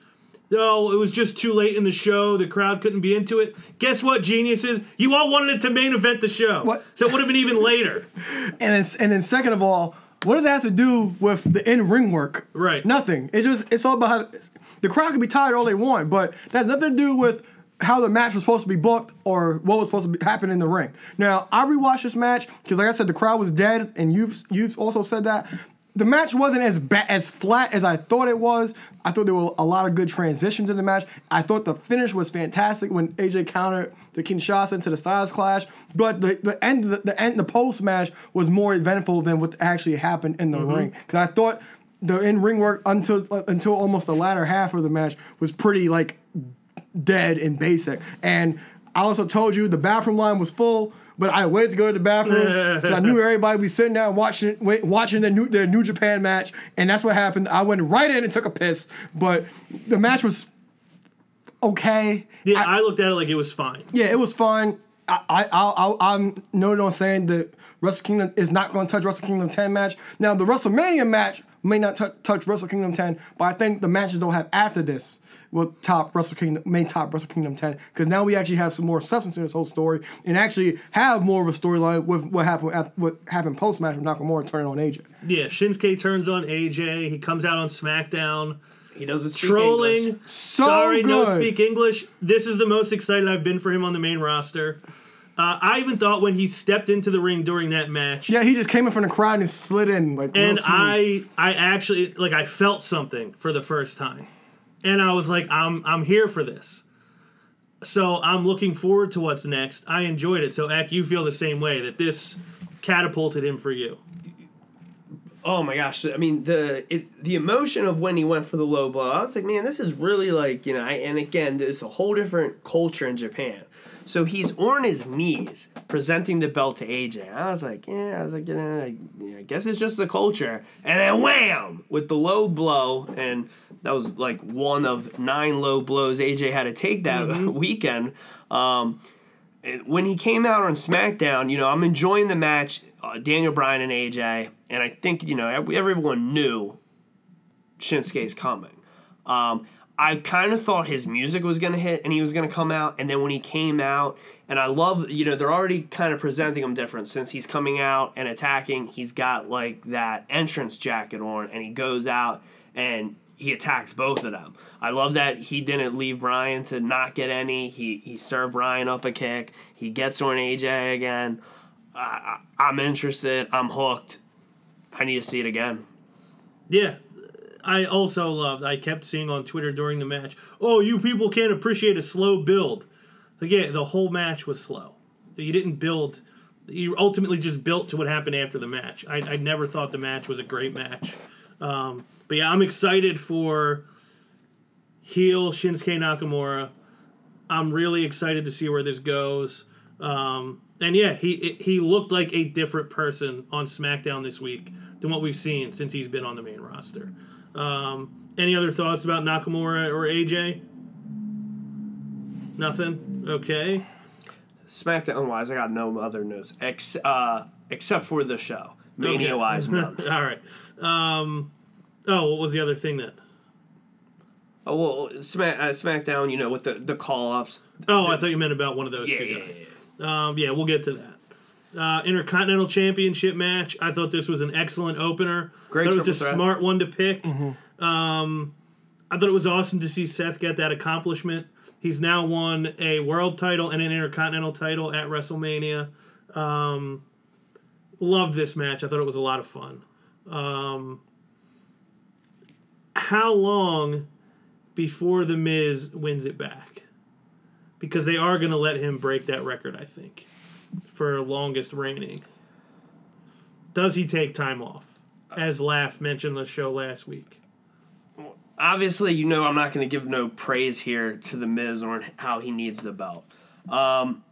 Oh, it was just too late in the show. The crowd couldn't be into it. Guess what, geniuses? You all wanted it to main event the show. What? So it would have been even later. And then, and then second of all, what does that have to do with the in ring work? Right. Nothing. It just it's all about how, the crowd can be tired all they want, but that has nothing to do with how the match was supposed to be booked or what was supposed to be, happen in the ring. Now I rewatched this match because, like I said, the crowd was dead, and you've you've also said that. The match wasn't as ba- as flat as I thought it was. I thought there were a lot of good transitions in the match. I thought the finish was fantastic when AJ countered the Kinshasa into the Styles Clash. But the, the end the, the end the post match was more eventful than what actually happened in the mm-hmm. ring. Because I thought the in ring work until uh, until almost the latter half of the match was pretty like dead and basic. And I also told you the bathroom line was full, but I waited to go to the bathroom because I knew everybody be sitting down watching wait, watching the new the New Japan match, and that's what happened. I went right in and took a piss, but the match was okay. Yeah, I, looked at it like it was fine. Yeah, it was fun. I, I, I, I, I'm noted on saying that Wrestle Kingdom is not going to touch Wrestle Kingdom 10 match. Now, the WrestleMania match may not tou- touch Wrestle Kingdom 10, but I think the matches they'll have after this will top Wrestle Kingdom, may top Wrestle Kingdom 10, because now we actually have some more substance in this whole story and actually have more of a storyline with what happened at, what happened post match with Nakamura turning on AJ. Yeah, Shinsuke turns on AJ. He comes out on SmackDown. He doesn't speak trolling. English. Sorry, no speak English. This is the most excited I've been for him on the main roster. Uh, I even thought when he stepped into the ring during that match, Yeah, he just came in from the crowd and slid in like and smooth. I, I actually like I felt something for the first time, and I was like, I'm, I'm here for this. So I'm looking forward to what's next. I enjoyed it. So Ak, you feel the same way that this catapulted him for you. Oh my gosh! I mean the it, the emotion of when he went for the low blow. I was like, man, this is really like you know. I, and again, there's a whole different culture in Japan. So he's on his knees presenting the belt to AJ. I was like, yeah, I was like, you know, I, guess it's just the culture. And then wham with the low blow, and that was like one of nine low blows AJ had to take that weekend. Um, when he came out on SmackDown, you know, I'm enjoying the match, uh, Daniel Bryan and AJ, and I think you know everyone knew Shinsuke's coming. Um, I kind of thought his music was gonna hit and he was gonna come out, and then when he came out, and I love you know they're already kind of presenting him different since he's coming out and attacking. He's got like that entrance jacket on, and he goes out and he attacks both of them. I love that he didn't leave Bryan to not get any. He he served Bryan up a kick. He gets on AJ again. I, I, I'm interested. I'm hooked. I need to see it again. Yeah. I also loved, I kept seeing on Twitter during the match, oh, you people can't appreciate a slow build. Like, yeah, the whole match was slow. You didn't build, you ultimately just built to what happened after the match. I, I never thought the match was a great match. Um, but yeah, I'm excited for heel Shinsuke Nakamura. I'm really excited to see where this goes. Um, and yeah, he he looked like a different person on SmackDown this week than what we've seen since he's been on the main roster. Um, any other thoughts about Nakamura or AJ? Nothing. Okay. SmackDown wise, I got no other news ex- uh, except for the show. Mania Okay. wise, none. All right. Um, oh, what was the other thing then? oh well, Smack uh, SmackDown, you know, with the the call ups. Oh, I thought you meant about one of those Yeah, two yeah, guys. yeah. Um, yeah, we'll get to that. Uh, Intercontinental Championship match. I thought this was an excellent opener. Great thought it was a threat. smart one to pick. Um, I thought it was awesome to see Seth get that accomplishment. He's now won a world title and an Intercontinental title at WrestleMania. Um, loved this match. I thought it was a lot of fun. Um, how long before The Miz wins it back? Because they are going to let him break that record, I think, for longest reigning. Does he take time off? As Laugh mentioned the show last week. Obviously, you know, I'm not going to give no praise here to the Miz on how he needs the belt. Um,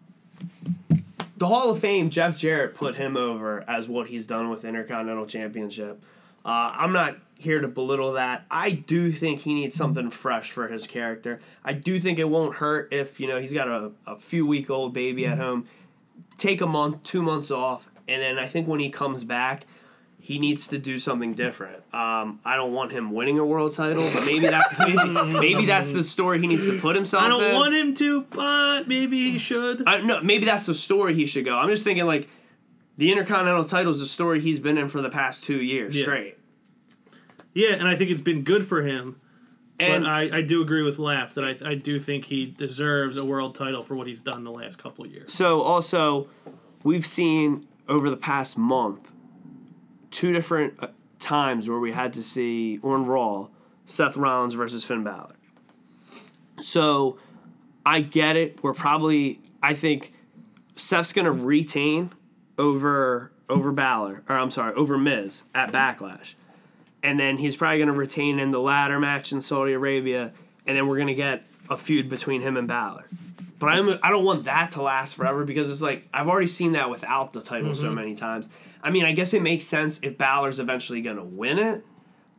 the Hall of Fame, Jeff Jarrett put him over as what he's done with Intercontinental Championship. Uh, I'm not here to belittle that. I do think he needs something fresh for his character. I do think it won't hurt if you know he's got a, a few week old baby at home. Take a month, two months off, and then I think when he comes back, he needs to do something different. Um, I don't want him winning a world title, but maybe that maybe, maybe that's the story he needs to put himself. I don't in. want him to, but maybe he should. I, no, maybe that's the story he should go. I'm just thinking like the Intercontinental title is a story he's been in for the past two years Yeah. straight. Yeah, and I think it's been good for him. And but I, I do agree with Laugh that I, I do think he deserves a world title for what he's done the last couple of years. so also, we've seen over the past month two different uh, times where we had to see on Raw Seth Rollins versus Finn Balor. So I get it. We're probably I think Seth's gonna retain over over Balor, or I'm sorry, over Miz at Backlash. And then he's probably gonna retain in the ladder match in Saudi Arabia, and then we're gonna get a feud between him and Balor. But I'm I don't want that to last forever because it's like I've already seen that without the title so mm-hmm. many times. I mean, I guess it makes sense if Balor's eventually gonna win it,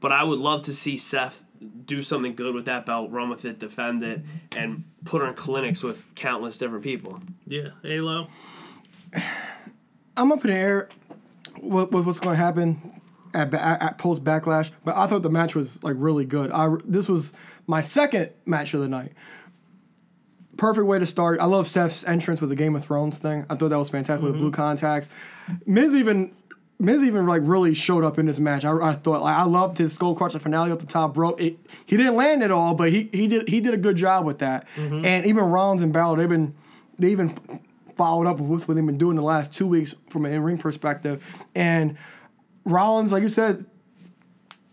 but I would love to see Seth do something good with that belt, run with it, defend it, and put on clinics with countless different people. Yeah, Halo. I'm up in the air with, with what's going to happen at, at, at post backlash, but I thought the match was like really good. I this was my second match of the night. Perfect way to start. I love Seth's entrance with the Game of Thrones thing. I thought that was fantastic with mm-hmm. blue contacts. Miz even Miz even like really showed up in this match. I, I thought like I loved his skull crusher finale at the top rope. It, he didn't land it all, but he he did he did a good job with that. Mm-hmm. And even Rollins and Balor, they've been they even followed up with what they've been doing the last two weeks from an in ring perspective. And Rollins, like you said,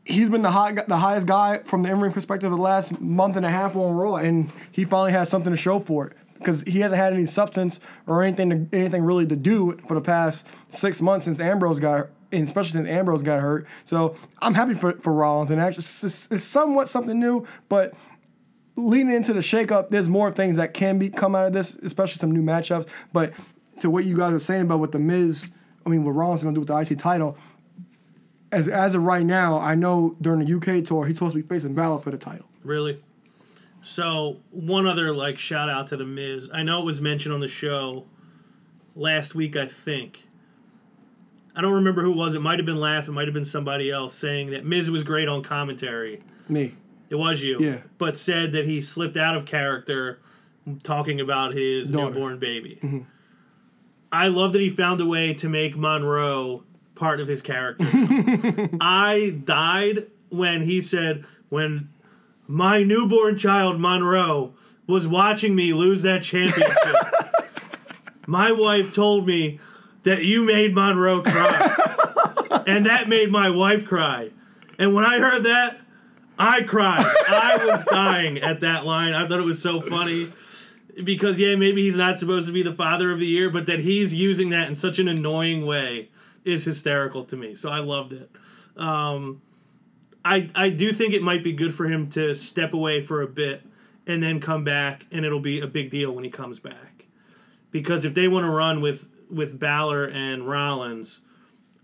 he's been the high, the highest guy from the in ring perspective the last month and a half on Raw, and he finally has something to show for it because he hasn't had any substance or anything to, anything really to do for the past six months since Ambrose got. Especially since Ambrose got hurt, so I'm happy for, for Rollins, and actually it's, it's- it's somewhat something new. But leading into the shakeup, there's more things that can be come out of this, especially some new matchups. But to what you guys are saying about what the Miz, I mean, what Rollins is going to do with the IC title, as as of right now, I know during the UK tour he's supposed to be facing Balor for the title. Really? So one other like shout out to the Miz. I know it was mentioned on the show last week. I think. I don't remember who it was. It might have been Laugh. It might have been somebody else saying that Miz was great on commentary. Me, It was you. Yeah. But said that he slipped out of character talking about his Daughter. newborn baby. Mm-hmm. I love that he found a way to make Monroe part of his character. I died when he said, when my newborn child, Monroe, was watching me lose that championship, my wife told me that you made Monroe cry. and that made my wife cry. And when I heard that, I cried. I was dying at that line. I thought it was so funny. Because, yeah, maybe he's not supposed to be the father of the year, but that he's using that in such an annoying way is hysterical to me. So I loved it. Um, I, I do think it might be good for him to step away for a bit and then come back, and it'll be a big deal when he comes back. Because if they want to run with, with Balor and Rollins,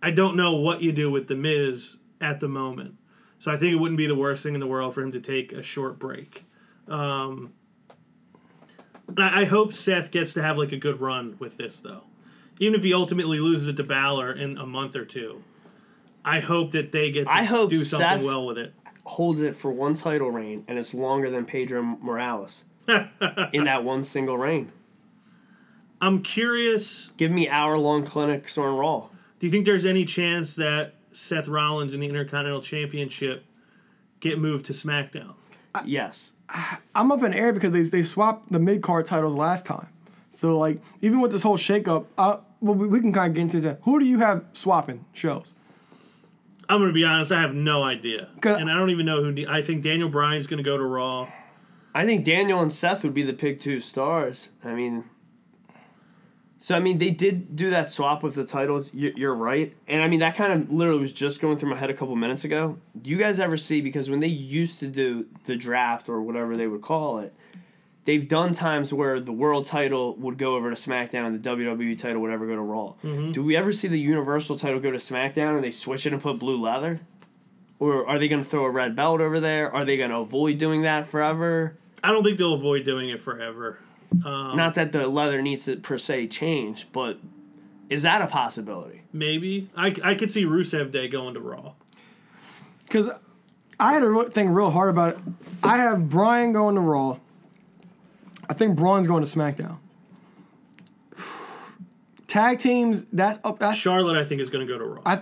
I don't know what you do with The Miz at the moment. So I think it wouldn't be the worst thing in the world for him to take a short break. Um, I, I hope Seth gets to have like a good run with this though, even if he ultimately loses it to Balor in a month or two. I hope that they get to I hope do something Seth- well with it. Holds it for one title reign, and it's longer than Pedro Morales in that one single reign. I'm curious. Give me hour long clinics on Raw. Do you think there's any chance that Seth Rollins and the Intercontinental Championship get moved to SmackDown? Yes. I'm up in air because they they swapped the mid card titles last time. So like even with this whole shakeup, uh, well, we, we can kind of get into that. Who do you have swapping shows? I'm going to be honest. I have no idea, and I don't even know who. I think Daniel Bryan's going to go to Raw. I think Daniel and Seth would be the big two stars. I mean, so I mean they did do that swap with the titles. You're, you're right, and I mean that kind of literally was just going through my head a couple minutes ago. Do you guys ever see because when they used to do the draft or whatever they would call it, they've done times where the world title would go over to SmackDown and the WWE title would ever go to Raw. Mm-hmm. Do we ever see the Universal title go to SmackDown and they switch it and put blue leather? Or are they going to throw a red belt over there? Are they going to avoid doing that forever? I don't think they'll avoid doing it forever. Um, Not that the leather needs to per se change, but is that a possibility? Maybe I, I could see Rusev Day going to Raw. Because I had to re- think real hard about it. I have Bryan going to Raw. I think Braun's going to SmackDown. Tag teams, that's up. Uh, that's Charlotte, I think, is going to go to Raw. I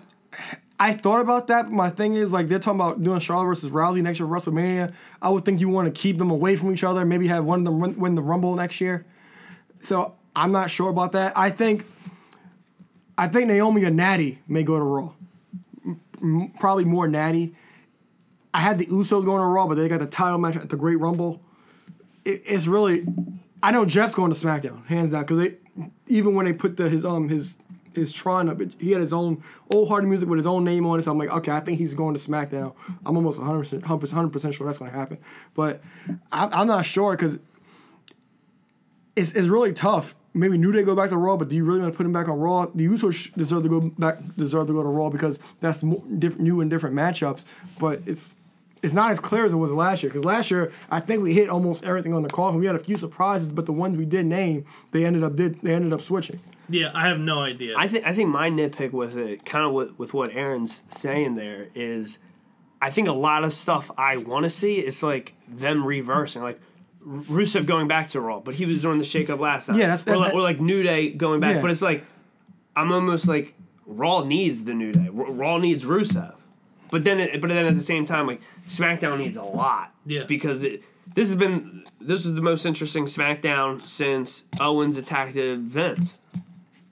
I thought about that, but my thing is like they're talking about doing Charlotte versus Rousey next year at WrestleMania. I would think you want to keep them away from each other, maybe have one of them win, win the Rumble next year. So I'm not sure about that. I think I think Naomi and Natty may go to Raw. M- probably more Natty. I had the Usos going to Raw, but they got the title match at the Great Rumble. It, it's really, I know Jeff's going to SmackDown, hands down, because even when they put the his um his his Tron up, it, he had his own old hard music with his own name on it. So I'm like, okay, I think he's going to SmackDown. I'm almost 100 100 percent sure that's going to happen, but I'm, I'm not sure because it's it's really tough. Maybe New Day go back to Raw, but do you really want to put him back on Raw? The Usos deserve to go back, deserve to go to Raw because that's more diff- new and different matchups. But it's it's not as clear as it was last year. Because last year, I think we hit almost everything on the call. We had a few surprises, but the ones we did name, they ended up did they ended up switching. yeah, I have no idea. I think I think my nitpick with it, kind of with, with what Aaron's saying there, is I think a lot of stuff I want to see is like them reversing, like R- Rusev going back to Raw, but he was doing the shakeup last time. Yeah, that's- or, like, that- or like New Day going back, Yeah. but it's like I'm almost like Raw needs the New Day, R- Raw needs Rusev, but then it, but then at the same time like SmackDown needs a lot, Yeah. because it, this has been this is the most interesting SmackDown since Owens attacked Vince.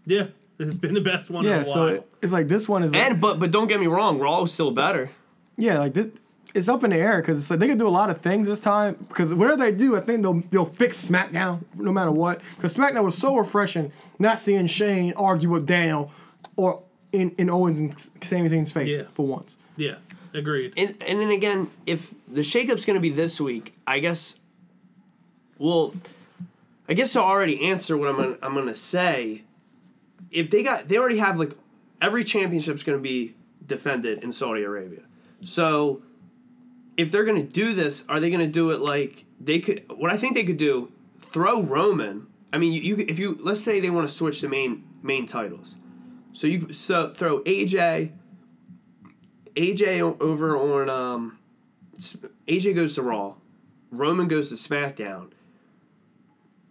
yeah, it's been the best one in Yeah, a while. so it- it's like this one is like, And but but don't get me wrong, Raw was still better. yeah, like this, it's up in the air because it's like they can do a lot of things this time. Because whatever they do, I think they'll they'll fix SmackDown no matter what. Because SmackDown was so refreshing, not seeing Shane argue with Daniel or in in Owens and Sami Zayn's face Yeah. for once. Yeah, agreed. And and then again, if the shakeup's going to be this week, I guess. Well, I guess to already answer what I'm gonna, I'm going to say, if they got they already have like every championship's going to be defended in Saudi Arabia, so if they're going to do this, are they going to do it like they could? What I think they could do, throw Roman. I mean, you, you if you let's say they want to switch the main main titles, so you so throw AJ. AJ over on um, AJ goes to Raw, Roman goes to SmackDown.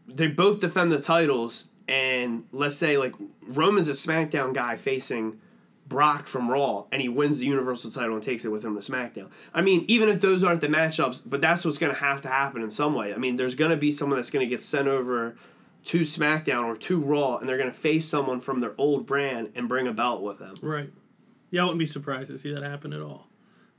They both defend the titles, and let's say like Roman's a SmackDown guy facing Brock from Raw, and he wins the Universal title and takes it with him to SmackDown. I mean, even if those aren't the matchups, but that's what's going to have to happen in some way. I mean, there's going to be someone that's going to get sent over to SmackDown or to Raw, and they're going to face someone from their old brand and bring a belt with them. Right. Yeah, I wouldn't be surprised to see that happen at all.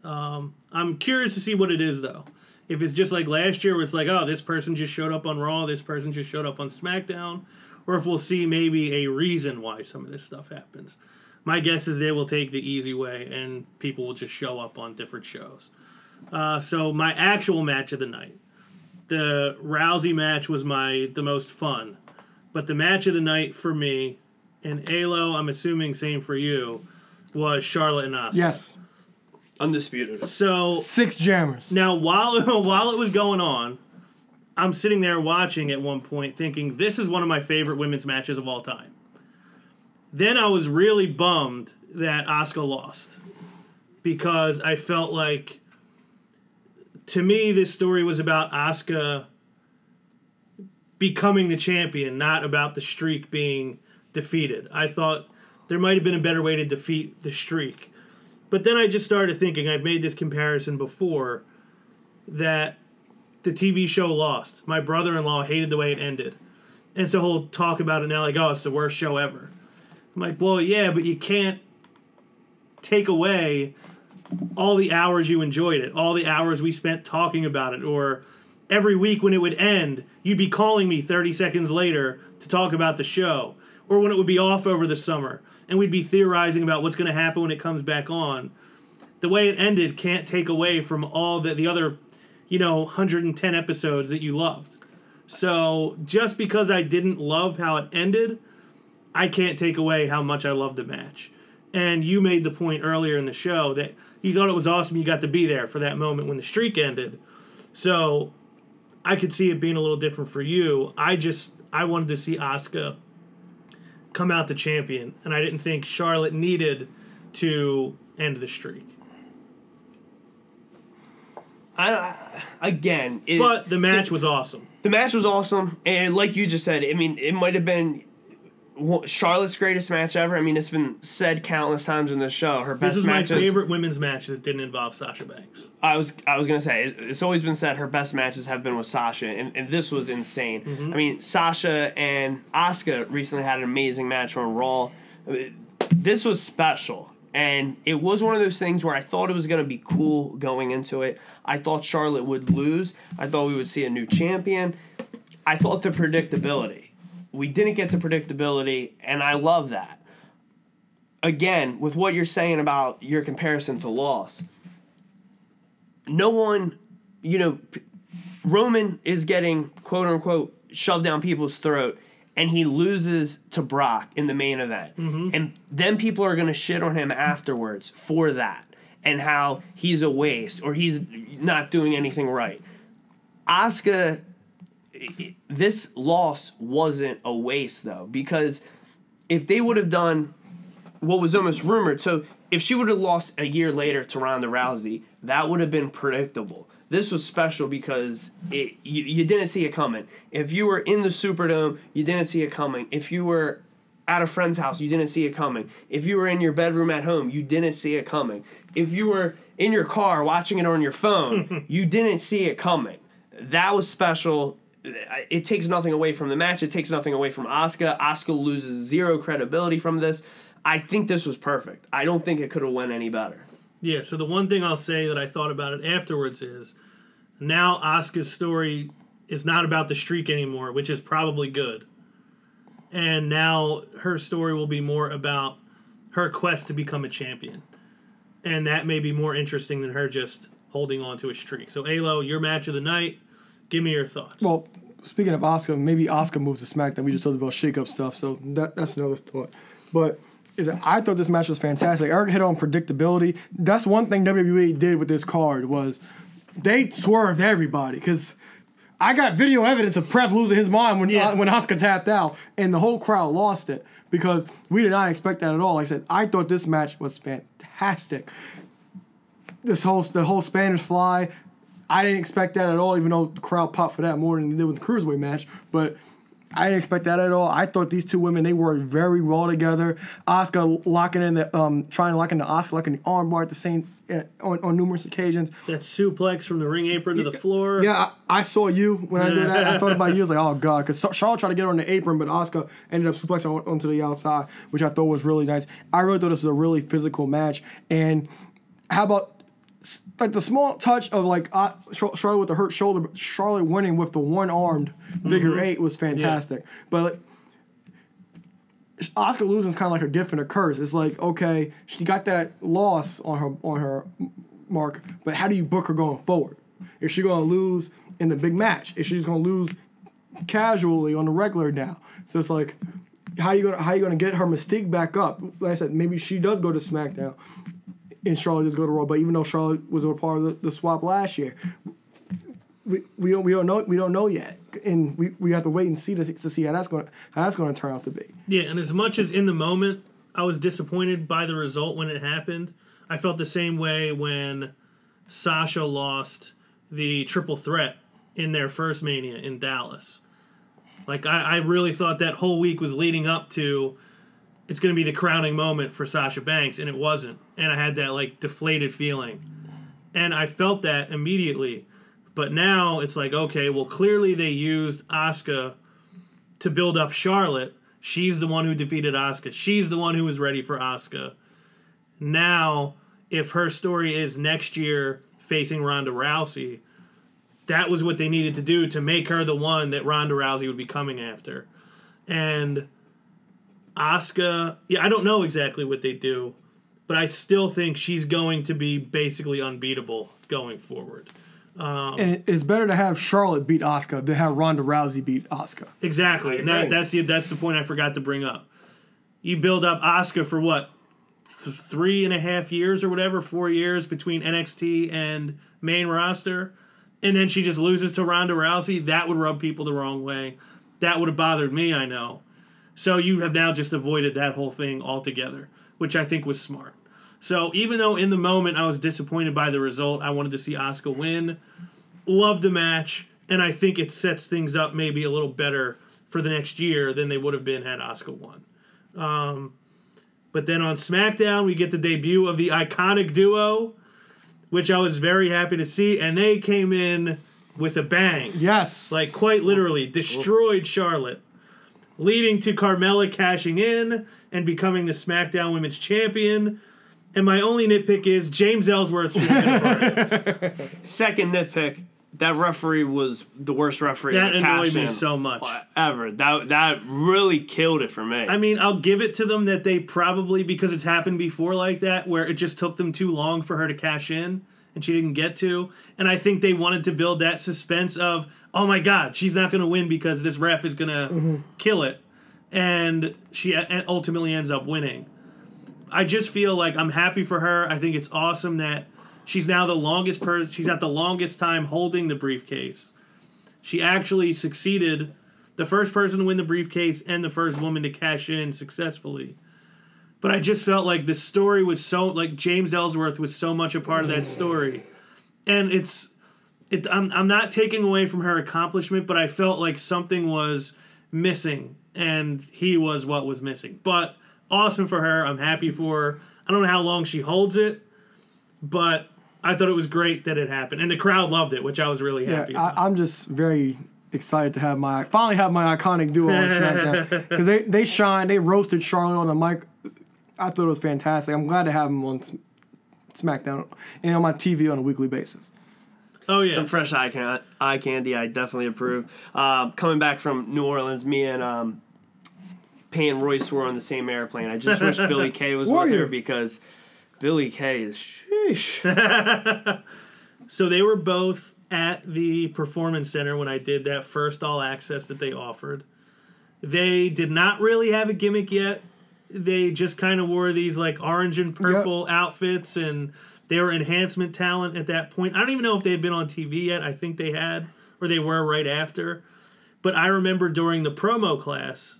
Um, I'm curious to see what it is though. If it's just like last year, where it's like, oh, this person just showed up on Raw, this person just showed up on SmackDown, or if we'll see maybe a reason why some of this stuff happens. My guess is they will take the easy way, and people will just show up on different shows. Uh, so my actual match of the night, the Rousey match was my the most fun, but the match of the night for me, and Alo, I'm assuming same for you, was Charlotte and Asuka. Yes. Undisputed. So Six jammers. now while while it was going on, I'm sitting there watching at one point thinking this is one of my favorite women's matches of all time. Then I was really bummed that Asuka lost because I felt like to me this story was about Asuka becoming the champion, not about the streak being defeated. I thought there might have been a better way to defeat the streak. But then I just started thinking, I've made this comparison before, that the TV show Lost. My brother in law hated the way it ended. And so he'll talk about it now like, oh, it's the worst show ever. I'm like, well, yeah, but you can't take away all the hours you enjoyed it, all the hours we spent talking about it, or every week when it would end, you'd be calling me 30 seconds later to talk about the show, or when it would be off over the summer, and we'd be theorizing about what's going to happen when it comes back on. The way it ended can't take away from all the, the other, you know, 110 episodes that you loved. So just because I didn't love how it ended, I can't take away how much I loved the match. And you made the point earlier in the show that you thought it was awesome you got to be there for that moment when the streak ended. So I could see it being a little different for you. I just I wanted to see Asuka come out the champion, and I didn't think Charlotte needed to end the streak. I, I again, it, But the match was awesome. the match was awesome, and like you just said, I mean, it might have been Charlotte's greatest match ever. I mean, it's been said countless times in this show. Her best This is my matches. favorite women's match that didn't involve Sasha Banks. I was I was gonna say it's always been said her best matches have been with Sasha, and, and this was insane. Mm-hmm. I mean, Sasha and Asuka recently had an amazing match on Raw. This was special, and it was one of those things where I thought it was gonna be cool going into it. I thought Charlotte would lose. I thought we would see a new champion. I thought the predictability. We didn't get the predictability, and I love that. Again, with what you're saying about your comparison to loss, no one, you know, Roman is getting quote unquote shoved down people's throat and he loses to Brock in the main event. Mm-hmm. And then people are going to shit on him afterwards for that and how he's a waste or he's not doing anything right. Asuka, this loss wasn't a waste though, because if they would have done what was almost rumored. So if she would have lost a year later to Ronda Rousey, that would have been predictable. This was special because it you, you didn't see it coming. If you were in the Superdome, you didn't see it coming. If you were at a friend's house, you didn't see it coming. If you were in your bedroom at home, you didn't see it coming. If you were in your car watching it on your phone, you didn't see it coming. That was special. It takes nothing away from the match. It takes nothing away from Asuka. Asuka loses zero credibility from this. I think this was perfect. I don't think it could have went any better. Yeah, so the one thing I'll say that I thought about it afterwards is now Asuka's story is not about the streak anymore, which is probably good. And now her story will be more about her quest to become a champion. And that may be more interesting than her just holding on to a streak. So, Alo, your match of the night, give me your thoughts. Well, speaking of Asuka, maybe Asuka moves to SmackDown. We just talked about shake up stuff, so that, that's another thought. But is that I thought this match was fantastic. Eric hit on predictability. That's one thing WWE did with this card was they swerved everybody because I got video evidence of Pref losing his mind when Yeah. uh, when Asuka tapped out, and the whole crowd lost it because we did not expect that at all. Like I said, I thought this match was fantastic. this whole the whole Spanish fly. I didn't expect that at all, even though the crowd popped for that more than they did with the cruiserweight match. But I didn't expect that at all. I thought these two women they worked very well together. Asuka locking in the um, trying to lock in the Asuka locking the armbar at the same uh, on, on numerous occasions. That suplex from the ring apron to the floor. Yeah, I, I saw you when I did that. I thought about you. I was like, oh god, because Charlotte tried to get her on the apron, but Asuka ended up suplexing on, onto the outside, which I thought was really nice. I really thought this was a really physical match. And how about like the small touch of like uh, Charlotte with the hurt shoulder, but Charlotte winning with the one armed figure eight was fantastic. But like, Asuka losing is kind of like a gift and a curse. It's like okay, she got that loss on her on her mark, but how do you book her going forward? Is she going to lose in the big match? Is she just going to lose casually on the regular now? So it's like, how you gonna how you gonna get her mystique back up? Like I said, maybe she does go to SmackDown, and Charlotte does go to Raw. But even though Charlotte was a part of the, the swap last year, we, we don't we don't know we don't know yet, and we, we have to wait and see to, to see how that's going how that's going to turn out to be. Yeah, and as much as in the moment I was disappointed by the result when it happened, I felt the same way when Sasha lost the triple threat in their first Mania in Dallas. Like I, I really thought that whole week was leading up to it's going to be the crowning moment for Sasha Banks, and it wasn't. And I had that like deflated feeling, and I felt that immediately. But now it's like okay, well clearly they used Asuka to build up Charlotte. She's the one who defeated Asuka. She's the one who was ready for Asuka. Now, if her story is next year facing Ronda Rousey, that was what they needed to do to make her the one that Ronda Rousey would be coming after. And Asuka, yeah, I don't know exactly what they do, but I still think she's going to be basically unbeatable going forward. Um, and it's better to have Charlotte beat Asuka than have Ronda Rousey beat Asuka. Exactly, and that, that's the that's the point I forgot to bring up. You build up Asuka for what th- three and a half years or whatever, four years between NXT and main roster, and then she just loses to Ronda Rousey. That would rub people the wrong way. That would have bothered me. I know. So you have now just avoided that whole thing altogether, which I think was smart. So even though in the moment I was disappointed by the result, I wanted to see Asuka win. Love the match, and I think it sets things up maybe a little better for the next year than they would have been had Asuka won. Um, but then on SmackDown, we get the debut of the iconic duo, which I was very happy to see, and they came in with a bang. Yes, Like quite literally destroyed Charlotte, leading to Carmella cashing in and becoming the SmackDown Women's Champion. And my only nitpick is James Ellsworth should have been a part of this. Second nitpick. That referee was the worst referee That annoyed me so much. ever. That that really killed it for me. I mean, I'll give it to them that they probably because it's happened before like that, where it just took them too long for her to cash in and she didn't get to. And I think they wanted to build that suspense of, oh my God, she's not going to win because this ref is going to mm-hmm. kill it, and she ultimately ends up winning. I just feel like I'm happy for her. I think it's awesome that she's now the longest person. She's had the longest time holding the briefcase. She actually succeeded, the first person to win the briefcase and the first woman to cash in successfully. But I just felt like the story was so like James Ellsworth was so much a part of that story, and it's it. I'm I'm not taking away from her accomplishment, but I felt like something was missing, and he was what was missing. But awesome for her. I'm happy for her. I don't know how long she holds it, but I thought it was great that it happened, and the crowd loved it, which I was really Yeah, happy. about. I, I'm just very excited to have my finally have my iconic duo on SmackDown because they they shine. They roasted Charlotte on the mic. I thought it was fantastic. I'm glad to have them on SmackDown and on my TV on a weekly basis. Oh yeah, Some fresh eye, can- eye candy, I definitely approve. Uh, coming back from New Orleans, me and um, Peyton Royce were on the same airplane. I just wish Billie Kay was with Were her because Billie Kay is sheesh. So they were both at the performance center when I did that first all access that they offered. They did not really have a gimmick yet. They just kind of wore these like orange and purple outfits and they were enhancement talent at that point. I don't even know if they had been on TV yet. I think they had or they were right after. But I remember during the promo class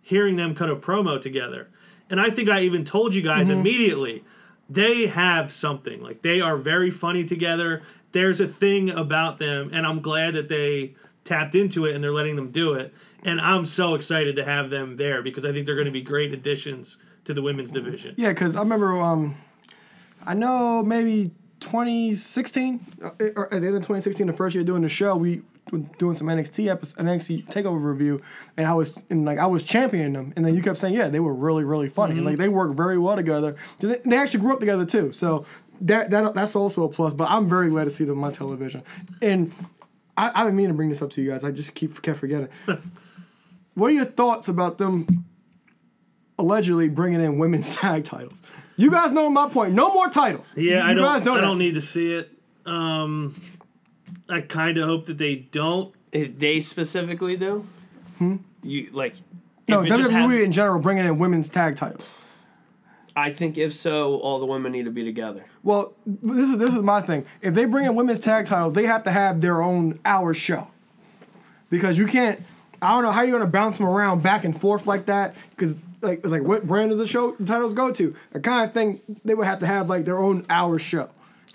hearing them cut a promo together. And I think I even told you guys immediately they have something. Like they are very funny together. There's a thing about them, and I'm glad that they tapped into it and they're letting them do it. And I'm so excited to have them there because I think they're going to be great additions to the women's division. Yeah, because I remember, um, I know maybe 2016, uh, or at the end of 2016, the first year doing the show, we were doing some NXT episode, NXT Takeover review, and I was and like I was championing them, and then you kept saying, yeah, they were really really funny, like they work very well together. They, they actually grew up together too, so that that that's also a plus. But I'm very glad to see them on television, and I, I didn't mean to bring this up to you guys. I just keep kept forgetting. what are your thoughts about them allegedly bringing in women's tag titles? You guys know my point. No more titles. Yeah, you I don't. Know I that. don't need to see it. Um, I kind of hope that they don't. If they specifically do, you like. no, if it just WWE has- in general bringing in women's tag titles. I think if so, all the women need to be together. Well, this is this is my thing. If they bring in women's tag titles, they have to have their own hour show. Because you can't. I don't know how you're gonna bounce them around back and forth like that. Because like it's like what brand does the show the titles go to? The kind of thing they would have to have like their own hour show,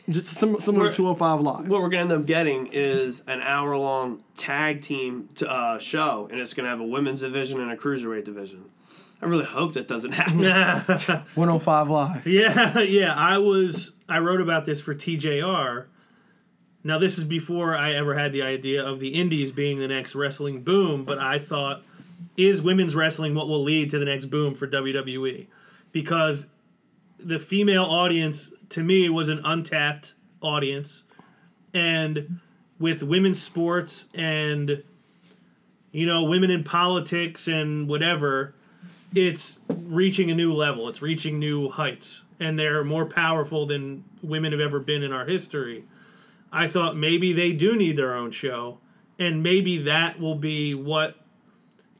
just sim- similar We're- to 205 Live. What we're gonna end up getting is an hour-long tag team t- uh, show, and it's gonna have a women's division and a cruiserweight division. I really hope that doesn't happen. 105 Live. Yeah, yeah. I was. I wrote about this for TJR. Now this is before I ever had the idea of the Indies being the next wrestling boom, but I thought, is women's wrestling what will lead to the next boom for WWE? Because the female audience to me was an untapped audience, and with women's sports and you know women in politics and whatever it's reaching a new level. It's reaching new heights, and they're more powerful than women have ever been in our history. I thought maybe they do need their own show, and maybe that will be what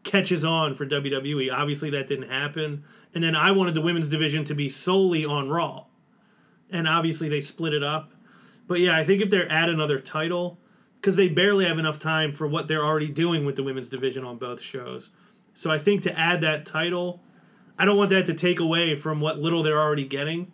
catches on for WWE. Obviously, that didn't happen. And then I wanted the women's division to be solely on Raw, and obviously they split it up. But yeah, I think if they're add another title, because they barely have enough time for what they're already doing with the women's division on both shows. So I think to add that title, I don't want that to take away from what little they're already getting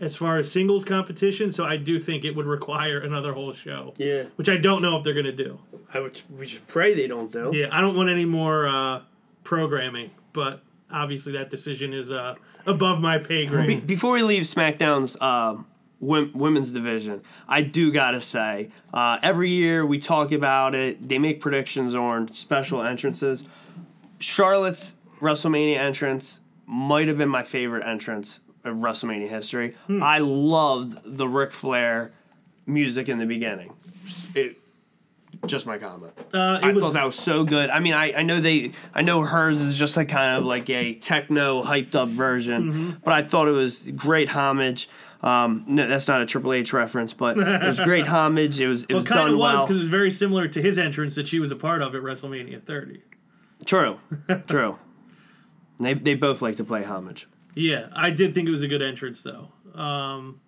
as far as singles competition. So I do think it would require another whole show. Yeah. Which I don't know if they're going to do. I would. We should pray they don't do. Yeah, I don't want any more uh, programming, but obviously that decision is uh, above my pay Be- grade. before we leave SmackDown's wom- women's division, I do gotta say, uh, every year we talk about it. They make predictions on special entrances. Charlotte's WrestleMania entrance might have been my favorite entrance WrestleMania history. I loved the Ric Flair music in the beginning. It, just my comment. Uh, I was thought that was so good. I mean, I, I know they, I know hers is just like kind of like a techno hyped up version, Mm-hmm. but I thought it was great homage. Um, no, that's not a Triple H reference, but it was great homage. It was it well, was done was well. because it was very similar to his entrance that she was a part of at WrestleMania 30. True, true. They they both like to play homage. Yeah, I did think it was a good entrance though. Um,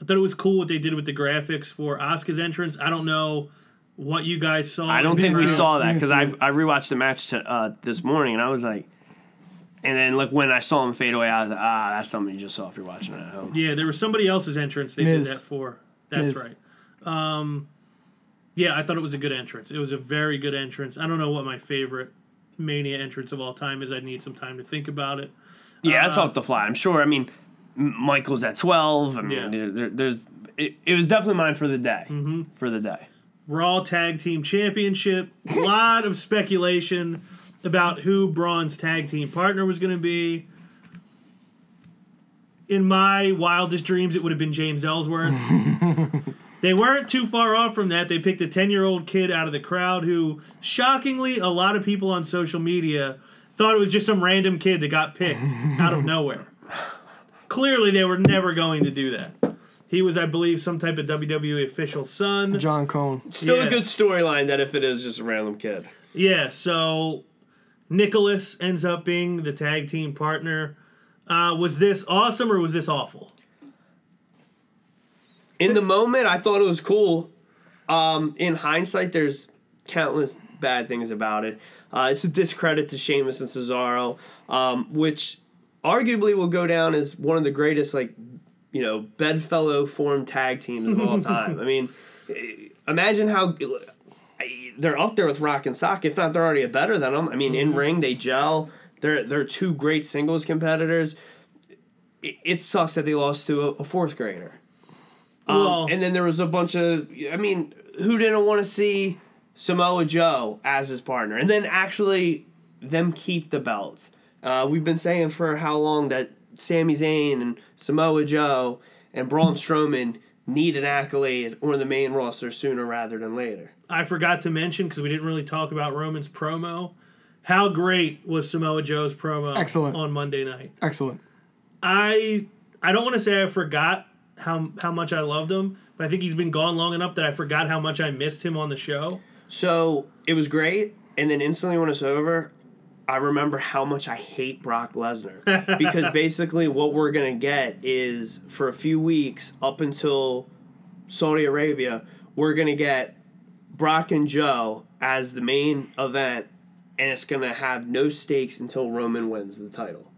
I thought it was cool what they did with the graphics for Asuka's entrance. I don't know what you guys saw. I don't think we Didn't saw that because I it. I rewatched the match to, uh, this morning and I was like, and then like when I saw him fade away, I was like, ah, that's something you just saw if you're watching it at home. Yeah, there was somebody else's entrance they Miz. did that for. That's Miz. right. Um, yeah, I thought it was a good entrance. It was a very good entrance. I don't know what my favorite Mania entrance of all time is. I'd need some time to think about it. Yeah, Uh, that's off the fly. I'm sure. I mean, M- Michael's at 12. I mean, Yeah. there, there- there's it, it was definitely mine for the day. Mm-hmm. For the day. Raw Tag Team Championship. A lot of speculation about who Braun's tag team partner was going to be. In my wildest dreams, it would have been James Ellsworth. they weren't too far off from that. They picked a 10 year old kid out of the crowd who, shockingly, a lot of people on social media thought it was just some random kid that got picked out of nowhere. Clearly, they were never going to do that. He was, I believe, some type of WWE official son. John Cone. Still Yeah. a good storyline that if it is just a random kid. Yeah, so Nicholas ends up being the tag team partner. Uh, was this awesome or was this awful? In the moment, I thought it was cool. Um, in hindsight, there's countless bad things about it. Uh, it's a discredit to Sheamus and Cesaro, um, which arguably will go down as one of the greatest like you know bedfellow formed tag teams of all time. I mean, imagine how they're up there with Rock and Sock. If not, they're already better than them. I mean, in ring they gel. They're they're two great singles competitors. It, it sucks that they lost to a, a fourth grader. Um, Well- and then there was a bunch of, I mean, who didn't want to see Samoa Joe as his partner, and then actually them keep the belts. Uh, we've been saying for how long that Sami Zayn and Samoa Joe and Braun Strowman need an accolade or the main roster sooner rather than later. I forgot to mention because we didn't really talk about Roman's promo. How great was Samoa Joe's promo Excellent. on Monday night? Excellent. I I don't want to say I forgot how how much I loved him, but I think he's been gone long enough that I forgot how much I missed him on the show. So it was great, and then instantly when it's over, I remember how much I hate Brock Lesnar because basically what we're gonna get is for a few weeks up until Saudi Arabia, we're gonna get Brock and Joe as the main event, and it's gonna have no stakes until Roman wins the title.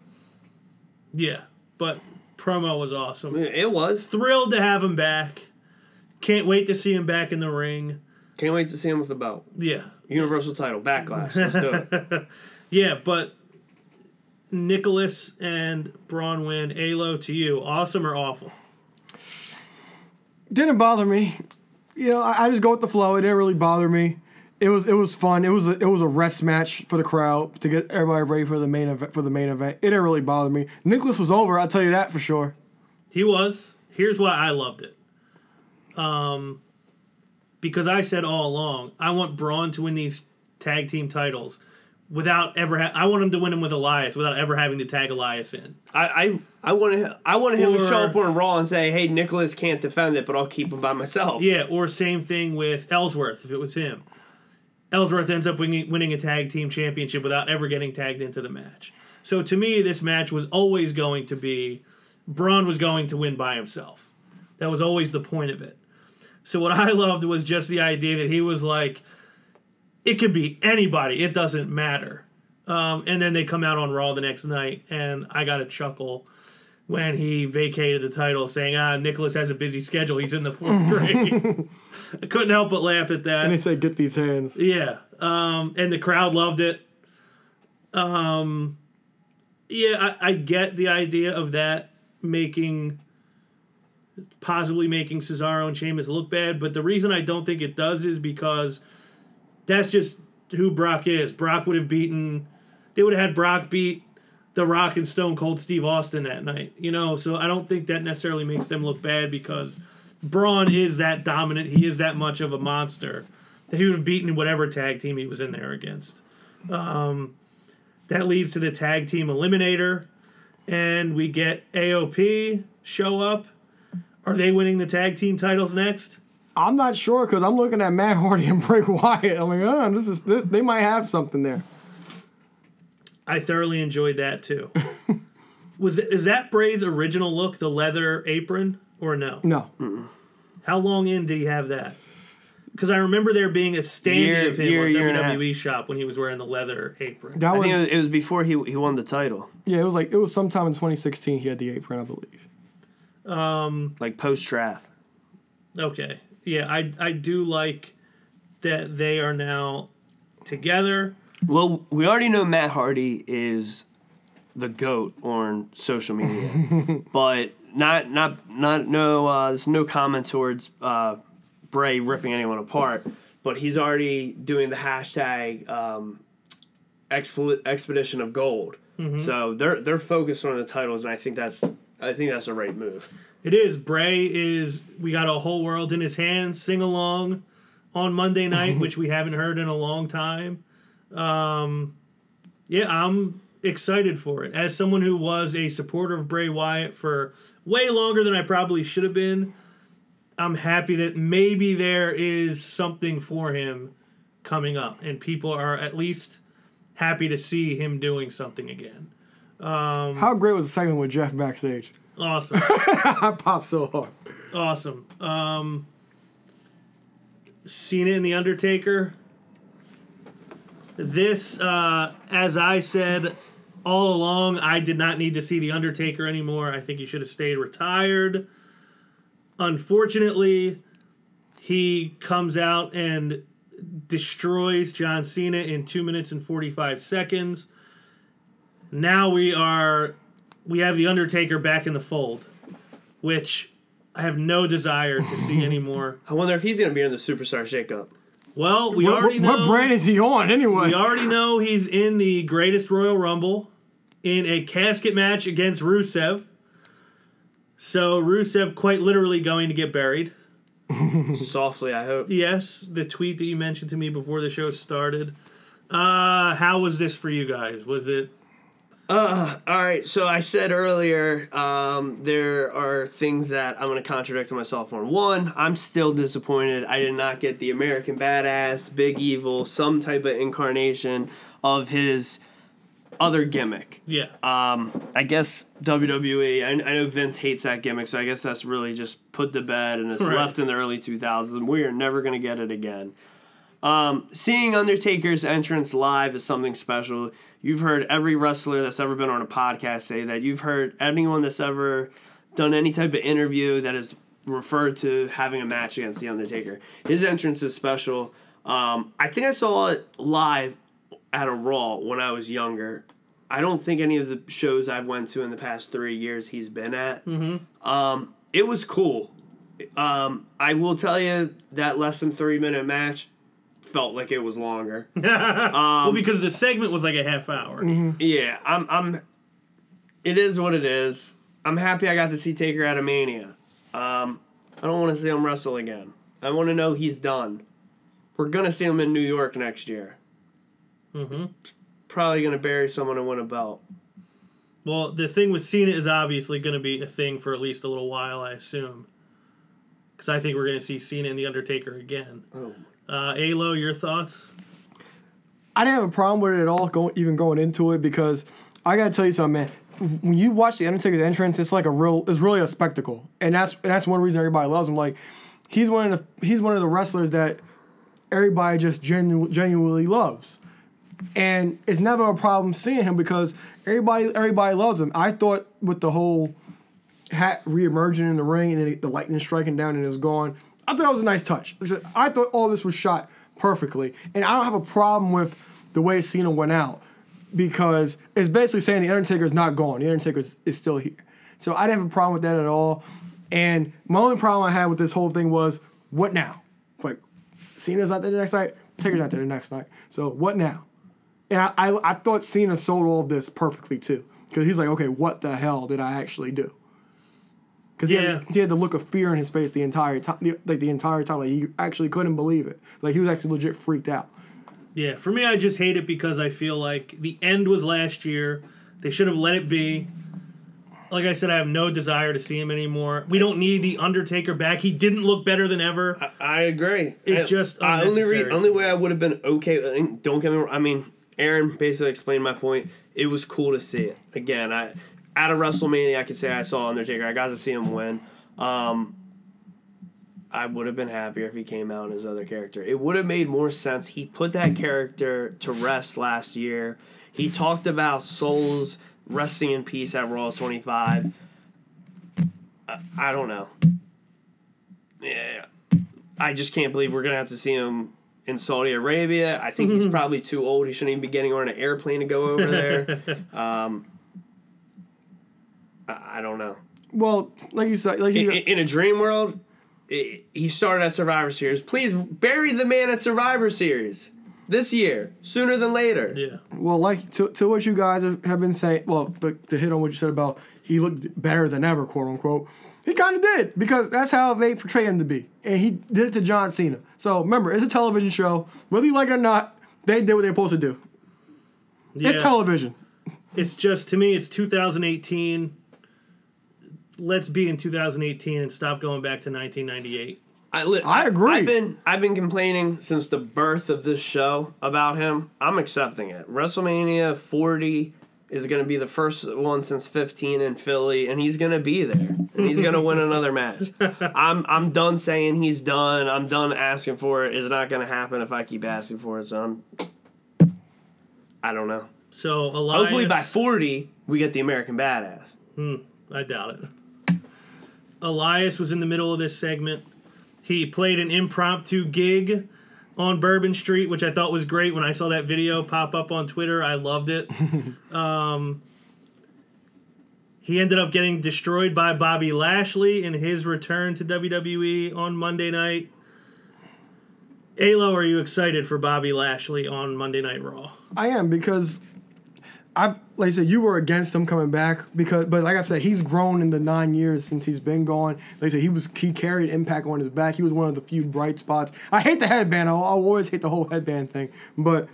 Yeah, but promo was awesome. It was. Thrilled to have him back. Can't wait to see him back in the ring. Can't wait to see him with the belt. Yeah, Universal title, backlash. Let's do it. yeah, but Nicholas and Braun win. Alo to you, awesome or awful? Didn't bother me. You know, I, I just go with the flow. It didn't really bother me. It was it was fun. It was a, it was a rest match for the crowd to get everybody ready for the main event for the main event. It didn't really bother me. Nicholas was over. I'll tell you that for sure. He was. Here's why I loved it. Um, because I said all along, I want Braun to win these tag team titles without ever. Ha- I want him to win them with Elias without ever having to tag Elias in. I, I I wanted I wanted him to show up on Raw and say, "Hey, Nicholas can't defend it, but I'll keep him by myself." Yeah, or same thing with Ellsworth if it was him. Ellsworth ends up winning, winning a tag team championship without ever getting tagged into the match. So to me, this match was always going to be Braun was going to win by himself. That was always the point of it. So what I loved was just the idea that he was like, it could be anybody, it doesn't matter. Um, and then they come out on Raw the next night, and I got a chuckle when he vacated the title, saying, "Ah, Nicholas has a busy schedule. He's in the fourth grade." I couldn't help but laugh at that. And he said, "Get these hands." Yeah. Um, and the crowd loved it. Um, yeah, I, I get the idea of that making, possibly making Cesaro and Sheamus look bad, but the reason I don't think it does is because that's just who Brock is. Brock would have beaten, they would have had Brock beat The Rock and Stone Cold Steve Austin that night, you know? So I don't think that necessarily makes them look bad because Braun is that dominant. He is that much of a monster that he would have beaten whatever tag team he was in there against. Um, that leads to the tag team eliminator, and we get AOP show up. Are they winning the tag team titles next? I'm not sure because I'm looking at Matt Hardy and Bray Wyatt. I'm like, oh, this is this, they might have something there. I thoroughly enjoyed that too. Was is that Bray's original look, the leather apron, or no? No, How long in did he have that? Because I remember there being a standee Year- of him year- on year and a half. WWE shop when he was wearing the leather apron. that I was think it was, it was before he he won the title, yeah. It was like it was sometime in 2016. He had the apron, I believe. Like post draft. Okay. Yeah, I I do like that they are now together. Well, we already know Matt Hardy is the goat on social media, but not not not no. Uh, there's no comment towards uh, Bray ripping anyone apart, but he's already doing the hashtag um, expedition of gold. So they're they're focused on the titles, and I think that's I think that's a right move. It is. Bray is we got a whole world in his hands, sing along on Monday night, which we haven't heard in a long time. Um yeah, I'm excited for it. As someone who was a supporter of Bray Wyatt for way longer than I probably should have been, I'm happy that maybe there is something for him coming up and people are at least happy to see him doing something again. How great was the segment with Jeff backstage? Awesome. I popped so hard. Awesome. Um, Cena and The Undertaker. This, uh, as I said all along, I did not need to see The Undertaker anymore. I think he should have stayed retired. Unfortunately, he comes out and destroys John Cena in 2 minutes and 45 seconds. Now we are we have The Undertaker back in the fold, which I have no desire to see anymore. I wonder if he's going to be in the Superstar Shakeup. Well, we What, already what know brand is he on anyway? we already know he's in the Greatest Royal Rumble in a casket match against Rusev. So Rusev quite literally going to get buried. Softly, I hope. Yes, the tweet that you mentioned to me before the show started. Uh, how was this for you guys? Was it All right, so I said earlier um, there are things that I'm going to contradict myself on. One, I'm still disappointed. I did not get the American Badass, Big Evil, some type of incarnation of his other gimmick. yeah? Um, I guess WWE. I, I know Vince hates that gimmick, so I guess that's really just put to bed and it's Right. left in the early 2000s. We are never going to get it again. Um, seeing Undertaker's entrance live is something special. You've heard every wrestler that's ever been on a podcast say that. You've heard anyone that's ever done any type of interview that is referred to having a match against the Undertaker. His entrance is special. Um, I think I saw it live at a Raw when I was younger. I don't think any of the shows I've went to in the past three years he's been at. Mm-hmm. Um, it was cool. Um, I will tell you that less than three minute match felt like it was longer. well, because the segment was like a half hour. yeah, I'm. I'm. It is what it is. I'm happy I got to see Taker at a Mania. Um, I don't want to see him wrestle again. I want to know he's done. We're gonna see him in New York next year. Mm-hmm. Probably gonna bury someone and win a belt. Well, the thing with Cena is obviously going to be a thing for at least a little while, I assume. Because I think we're going to see Cena and the Undertaker again. Oh. Uh, Alo, your thoughts? I didn't have a problem with it at all, going even going into it because I gotta tell you something, man. When you watch the Undertaker's entrance, it's like a real, it's really a spectacle, and that's and that's one reason everybody loves him. Like, he's one of the he's one of the wrestlers that everybody just genu- genuinely loves, and it's never a problem seeing him because everybody everybody loves him. I thought with the whole hat reemerging in the ring and then the lightning striking down and it's gone. I thought that was a nice touch. I thought all this was shot perfectly, and I don't have a problem with the way Cena went out because it's basically saying the Undertaker is not gone. The Undertaker is still here. So I didn't have a problem with that at all. And my only problem I had with this whole thing was what now? Like Cena's not there the next night, Taker's not there the next night. So what now? And I, I, I thought Cena sold all of this perfectly too. Because he's like, okay, what the hell did I actually do? Because he, Yeah. had- he had the look of fear in his face the entire time, like the entire time, like he actually couldn't believe it. Like he was actually legit freaked out. Yeah, for me, I just hate it because I feel like the end was last year. They should have let it be. Like I said, I have no desire to see him anymore. We don't need the Undertaker back. He didn't look better than ever. I agree. It I- just I only re- only way I would have been okay. Don't get me wrong. I mean, Aaron basically explained my point. It was cool to see it again. I at a WrestleMania, I could say I saw Undertaker. I got to see him win. Um, I would have been happier if he came out in his other character. It would have made more sense. He put that character to rest last year. He talked about souls resting in peace at Raw 25. I, I don't know. Yeah. I just can't believe we're gonna have to see him in Saudi Arabia. I think he's probably too old. He shouldn't even be getting on an airplane to go over there. Um, I, I don't know. Well, like you said, like In, you, in a dream world, i he started at Survivor Series. Please bury the man at Survivor Series this year, sooner than later. Yeah. Well, like to, to what you guys have have been saying, well, to, to hit on what you said about he looked better than ever, quote unquote. He kind of did because that's how they portray him to be, and he did it to John Cena. So remember, it's a television show. Whether you like it or not, they did what they're supposed to do. yeah. It's television. It's just to me, it's 2018. Let's be in 2018 and stop going back to 1998. I, li- I agree. I've been I've been complaining since the birth of this show about him. I'm accepting it. WrestleMania 40 is going to be the first one since 15 in Philly, and he's going to be there. And he's going to win another match. I'm I'm done saying he's done. I'm done asking for it. It's not going to happen if I keep asking for it. So I'm. I don't know. So Elias, Hopefully by 40, we get the American Badass. Hmm, I doubt it. Elias was in the middle of this segment. He played an impromptu gig on Bourbon Street, which I thought was great. When I saw that video pop up on Twitter, I loved it. um, he ended up getting destroyed by Bobby Lashley in his return to WWE on Monday night. Alo, are you excited for Bobby Lashley on Monday Night Raw? I am because I've like I said, you were against him coming back because, but like I said, he's grown in the nine years since he's been gone. Like I said, he was he carried Impact on his back. He was one of the few bright spots. I hate the headband. I'll, I'll always hate the whole headband thing. But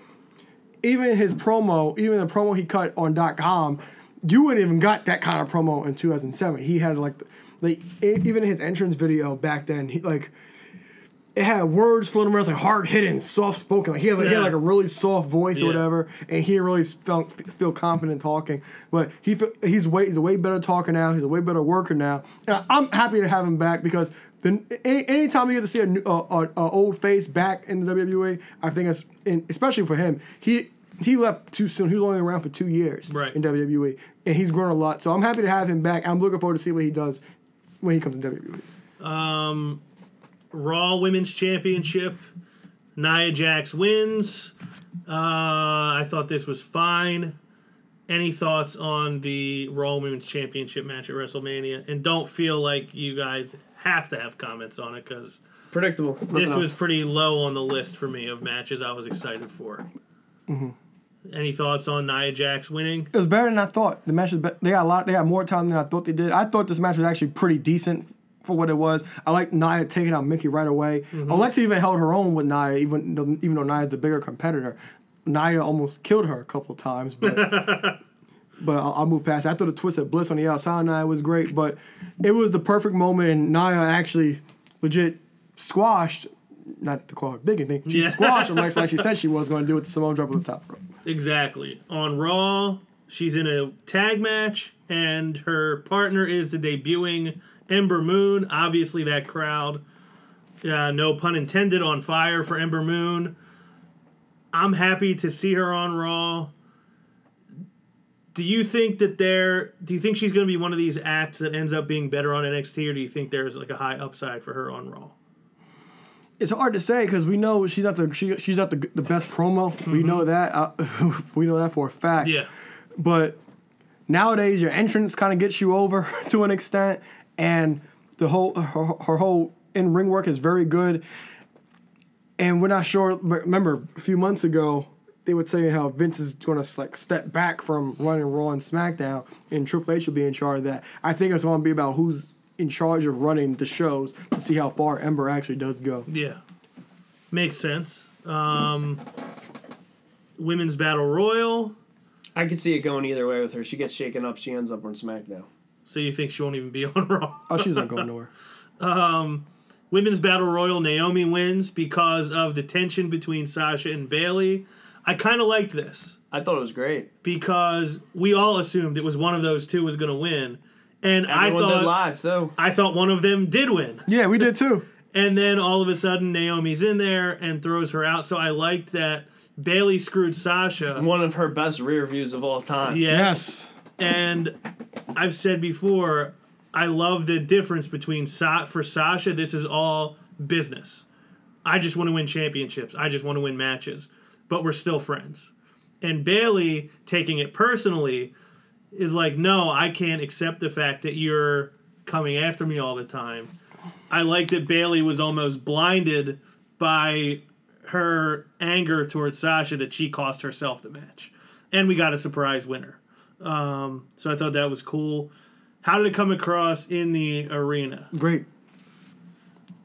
even his promo, even the promo he cut on Dot .com, you wouldn't even got that kind of promo in 2007. He had like, like even his entrance video back then, he like it had words floating around, like hard hitting, soft spoken. Like he had, like, he had like a really soft voice Yeah. or whatever, and he didn't really felt feel confident talking. But he he's way he's a way better talker now. He's a way better worker now. And I'm happy to have him back because then any, anytime you get to see a, new, uh, uh, uh, old face back in the WWE, I think it's and especially for him. He he left too soon. He was only around for two years Right. in WWE, and he's grown a lot. So I'm happy to have him back. I'm looking forward to see what he does when he comes to WWE. Raw Women's Championship. Nia Jax wins. Uh, I thought this was fine. Any thoughts on the Raw Women's Championship match at WrestleMania? And don't feel like you guys have to have comments on it because Predictable. this Nothing was pretty low on the list for me of matches I was excited for. Any thoughts on Nia Jax winning? It was better than I thought. The match was be- they got a lot. They got more time than I thought they did. I thought this match was actually pretty decent for what it was. I like Nia taking out Mickie right away. Mm-hmm. Alexa even held her own with Nia, even though, even though Nia's the bigger competitor. Nia almost killed her a couple times, but but I'll, I'll move past. It. I thought the Twisted Bliss on the outside Nia was great, but it was the perfect moment, and Nia actually legit squashed. Not to call her big anything. She Yeah. squashed Alexa like she said she was going to do with the Samoan drop on the top rope. Exactly. On Raw, she's in a tag match, and her partner is the debuting Ember Moon. Obviously, that crowd, uh, no pun intended, on fire for Ember Moon. I'm happy to see her on Raw. Do you think that there? Do you think she's going to be one of these acts that ends up being better on NXT, or do you think there's like a high upside for her on Raw? It's hard to say because we know she's not the she, she's not the, the best promo. We know that uh, we know that for a fact. Yeah, But nowadays, your entrance kind of gets you over to an extent, and the whole her, her whole in ring work is very good. And we're not sure. Remember, a few months ago, they would say how Vince is going to like step back from running Raw and SmackDown, and Triple H will be in charge of that. I think it's going to be about who's in charge of running the shows to see how far Ember actually does go. Yeah, makes sense. Um, women's battle royal. I could see it going either way with her. She gets shaken up. She ends up on SmackDown. So you think she won't even be on Raw? Oh, she's not going nowhere. Um, women's battle royal. Naomi wins because of the tension between Sasha and Bayley. I kind of liked this I thought it was great. because we all assumed it was one of those two was going to win, and I Everyone did thought live, so I thought one of them did win. Yeah, we did too. And then all of a sudden Naomi's in there and throws her out. So I liked that Bayley screwed Sasha. one of her best rear views of all time. Yes. And I've said before, I love the difference between Sa- for Sasha. This is all business. I just want to win championships. I just want to win matches, but we're still friends. And Bayley taking it personally is like, no, I can't accept the fact that you're coming after me all the time. I like that Bayley was almost blinded by her anger towards Sasha that she cost herself the match, and we got a surprise winner. Um, so I thought that was cool. How did it come across in the arena? Great.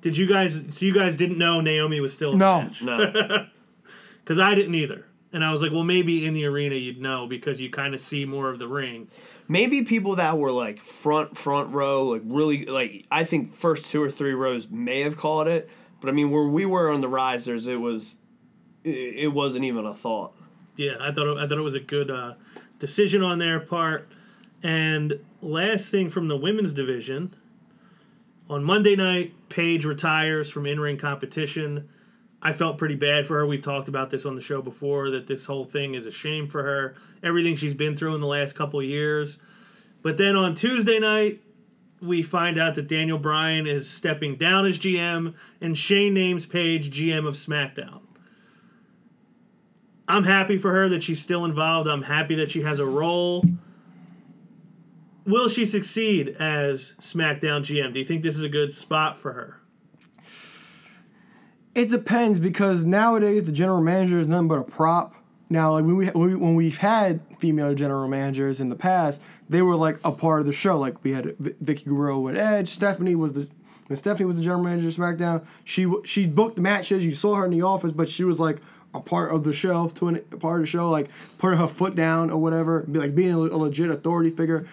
Did you guys? So you guys didn't know Naomi was still in the No. match? No. because I didn't either. And I was like, well, maybe in the arena you'd know because you kind of see more of the ring. Maybe people that were like front front row, like really like I think first two or three rows may have called it, but I mean where we were on the risers, it was it, it wasn't even a thought. Yeah, I thought it, I thought it was a good uh, decision on their part. And last thing from the women's division, on Monday night, Paige retires from in-ring competition. I felt pretty bad for her. We've talked about this on the show before that this whole thing is a shame for her. Everything she's been through in the last couple years. But then on Tuesday night, we find out that Daniel Bryan is stepping down as GM and Shane names Paige GM of SmackDown. I'm happy for her that she's still involved. I'm happy that she has a role. Will she succeed as SmackDown GM? Do you think this is a good spot for her? It depends because nowadays the general manager is nothing but a prop. Now, like when we when, we, when we've had female general managers in the past, they were like a part of the show. Like we had Vickie Guerrero with Edge. Stephanie was the when Stephanie was the general manager of SmackDown. She she booked matches. You saw her in the office, but she was like a part of the show, to an, a part of the show, like putting her foot down or whatever, be like being a, legit authority figure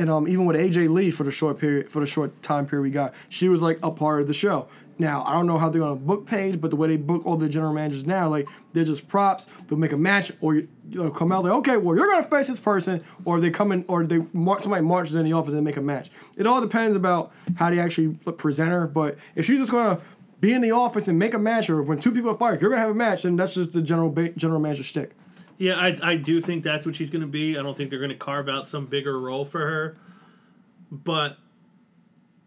and um, even with AJ Lee for the short period, for the short time period we got, she was like a part of the show. Now I don't know how they're gonna book Paige, but the way they book all the general managers now, like they're just props. They'll make a match, or you know, come out like, okay, well you're gonna face this person, or they come in, or they march somebody marches in the office and make a match. It all depends about how they actually present her. But if she's just gonna be in the office and make a match, or when two people are fired, you're gonna have a match, then that's just the general ba- general manager shtick. Yeah, I, I do think that's what she's to be. I don't think they're to carve out some bigger role for her. But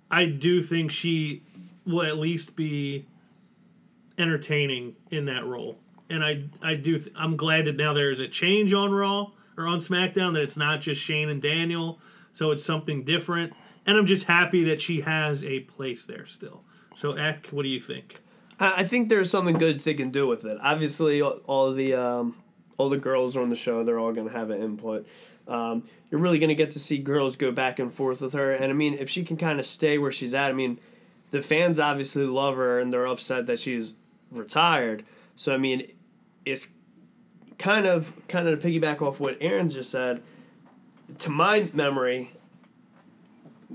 I do think she will at least be entertaining in that role. And I I do th- I'm glad that now there is a change on Raw or on SmackDown that it's not just Shane and Daniel, so it's something different. And I'm just happy that she has a place there still. So Eck, what do you think? I think there's something good they can do with it. Obviously, all all the um, all the girls on the show, they're all going to have an input. Um, you're really going to get to see girls go back and forth with her, and I mean, if she can kind of stay where she's at, I mean, the fans obviously love her, and they're upset that she's retired. So I mean, it's kind of kind of to piggyback off what Aaron's just said. To my memory,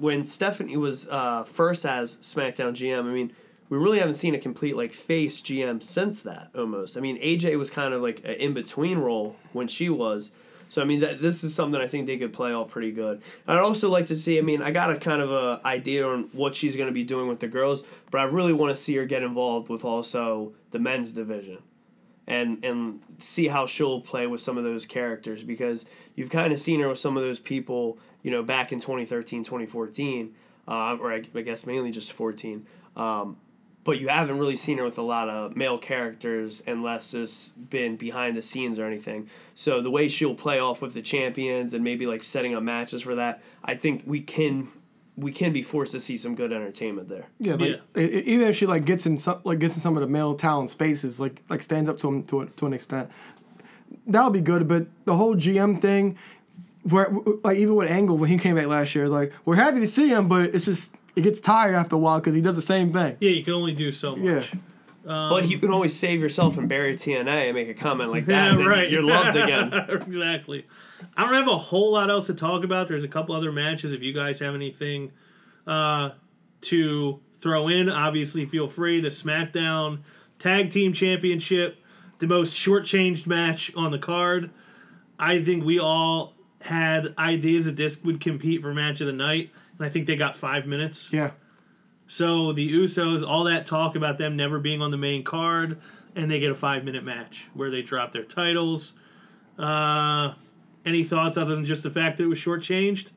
when Stephanie was uh, first as SmackDown GM, I mean, we really haven't seen a complete like face GM since that. Almost, I mean, AJ was kind of like an in between role when she was. So I mean, that this is something I think they could play off pretty good. And I'd also like to see. I mean, I got a kind of a idea on what she's going to be doing with the girls, but I really want to see her get involved with also the men's division and and see how she'll play with some of those characters because you've kind of seen her with some of those people you know back in 2013 2014 uh, or I, I guess mainly just 14 um, but you haven't really seen her with a lot of male characters unless it's been behind the scenes or anything so the way she'll play off with the champions and maybe like setting up matches for that i think we can we can be forced to see some good entertainment there Yeah, like, Yeah. even if she like gets in some like gets in some of the male talent's faces, like like stands up to them to a, to an extent, that'll be good. But the whole GM thing, where like even with Angle when he came back last year, like we're happy to see him, but it's just it gets tired after a while because he does the same thing. Yeah, you can only do so much. Yeah. but you can always save yourself and bury TNA and make a comment like that. Yeah, right. You're loved again. exactly. I don't have a whole lot else to talk about. There's a couple other matches. If you guys have anything uh, to throw in, obviously feel free. The SmackDown Tag Team Championship, the most shortchanged match on the card. I think we all had ideas that this would compete for match of the night, and I think they got five minutes. Yeah. So the Usos, all that talk about them never being on the main card, and they get a five minute match where they drop their titles. Uh, any thoughts other than just the fact that it was shortchanged?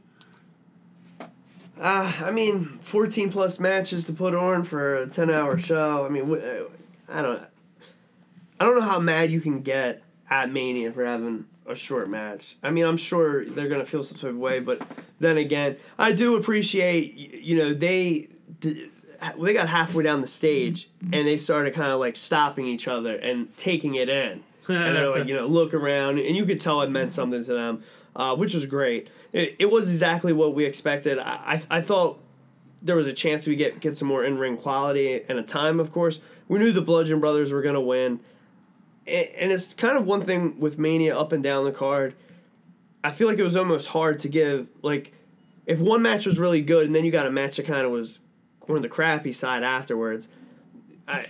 Uh, I mean, 14 plus matches to put on for a 10 hour show. I mean, uh, I don't I don't know how mad you can get at Mania for having a short match. I mean, I'm sure they're going to feel some type of way, but then again, I do appreciate, you know, they. They got halfway down the stage and they started kind of like stopping each other and taking it in. and they're like, you know, look around, and you could tell it meant something to them, uh, which was great. It, it was exactly what we expected. I, I, I thought there was a chance we get get some more in ring quality and a time. Of course, we knew the Bludgeon Brothers were gonna win, and, it's kind of one thing with Mania up and down the card. I feel like it was almost hard to give like if one match was really good and then you got a match that kind of was on the crappy side afterwards. I,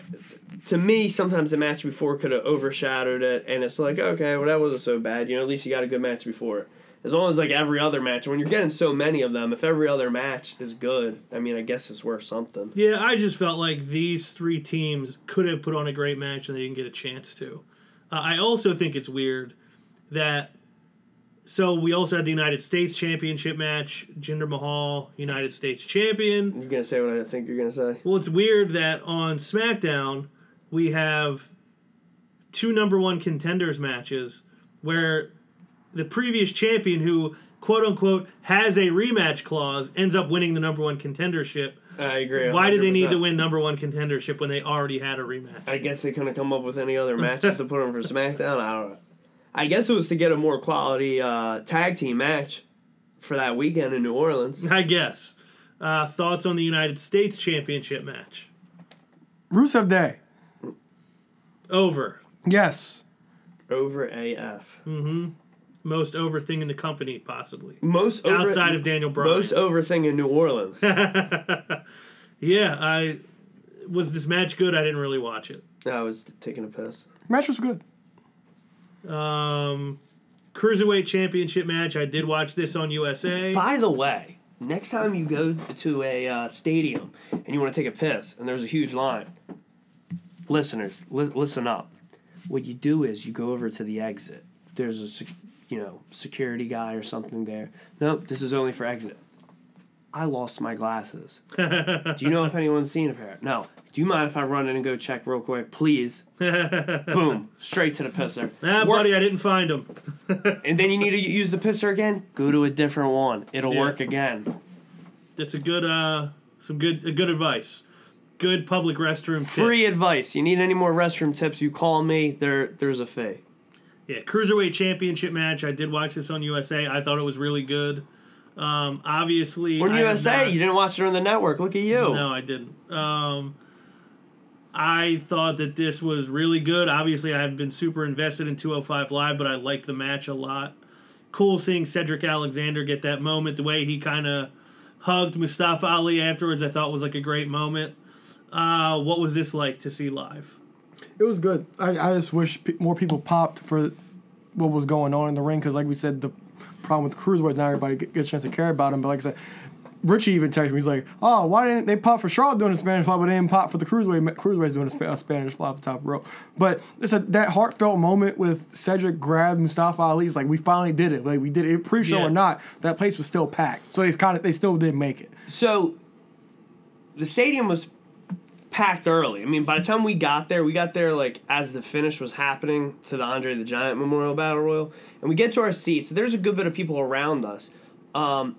to me, sometimes the match before could have overshadowed it, and it's like, okay, well, that wasn't so bad. You know, at least you got a good match before. as long as like every other match, when you're getting so many of them, if every other match is good, I mean, I guess it's worth something. Yeah, I just felt like these three teams could have put on a great match and they didn't get a chance to. Uh, I also think it's weird that. So we also had the United States Championship match. Jinder Mahal, United States Champion. You're gonna say what I think you're gonna say. Well, it's weird that on SmackDown we have two number one contenders matches where the previous champion, who quote unquote has a rematch clause, ends up winning the number one contendership. I agree. Why did they need to win number one contendership when they already had a rematch? I guess they couldn't come up with any other matches to put on for SmackDown. I don't know. I guess it was to get a more quality uh, tag team match for that weekend in New Orleans. I guess. Uh, thoughts on the United States Championship match? Rusev Day. Over. Yes. Over AF. Most over thing in the company, possibly. Most over, Outside of Daniel Bryan. most over thing in New Orleans. Yeah, I was this match good? I didn't really watch it. I was taking a piss. Match was good. Um, Cruiserweight Championship match. I did watch this on USA. By the way, next time you go to a uh, stadium and you want to take a piss and there's a huge line, listeners, li- listen up. What you do is you go over to the exit. There's a sec- you know security guy or something there. Nope, this is only for exit. I lost my glasses. do you know if anyone's seen a pair? No. Do you mind if I run in and go check real quick, please? Boom, straight to the pisser. Ah, Work- buddy, I didn't find them. and then you need to use the pisser again. Go to a different one. It'll Yeah. work again. That's a good, uh, some good, uh, good advice. Good public restroom tip. Free advice. You need any more restroom tips? You call me. There, there's a fee. Yeah, Cruiserweight Championship match. I did watch this on USA. I thought it was really good. Um, obviously, On I USA, not- you didn't watch it on the network. Look at you. No, I didn't. Um, I thought that this was really good. Obviously, I haven't been super invested in 205 Live, but I liked the match a lot. Cool seeing Cedric Alexander get that moment. The way he kind of hugged Mustafa Ali afterwards, I thought was like a great moment. Uh, what was this like to see live? It was good. I, I just wish pe- more people popped for what was going on in the ring because, like we said, the problem with the cruiserweights, not everybody get, get a chance to care about them. But like I said, Richie even texted me. He's like, "Oh, why didn't they pop for Charlotte doing a Spanish fly, but they didn't pop for the cruiserweight cruiserweights doing a, Spa- a Spanish fly off the top rope?" But it's a that heartfelt moment with Cedric grabbed Mustafa Ali. It's like we finally did it. Like we did it, pre-show Yeah. or not. That place was still packed, so they kind of they still did make it. So, the stadium was packed early. I mean, by the time we got there, we got there like as the finish was happening to the Andre the Giant Memorial Battle Royal, and we get to our seats. There's a good bit of people around us. Um,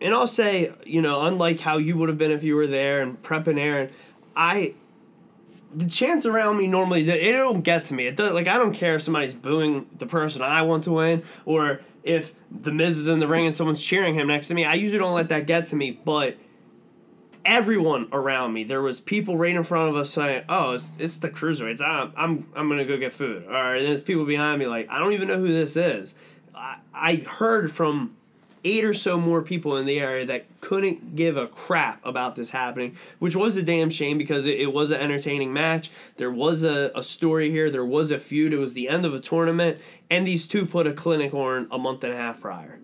and I'll say, you know, unlike how you would have been if you were there and prepping Aaron, I the chants around me normally it don't get to me. It does, like I don't care if somebody's booing the person I want to win or if the Miz is in the ring and someone's cheering him next to me. I usually don't let that get to me, but everyone around me, there was people right in front of us saying, "Oh, it's, it's the cruiserweights. I'm I'm I'm gonna go get food." All right, and there's people behind me like, "I don't even know who this is." I, I heard from eight or so more people in the area that couldn't give a crap about this happening, which was a damn shame because it, it was an entertaining match. There was a, a story here, there was a feud, it was the end of a tournament, and these two put a clinic on a month and a half prior.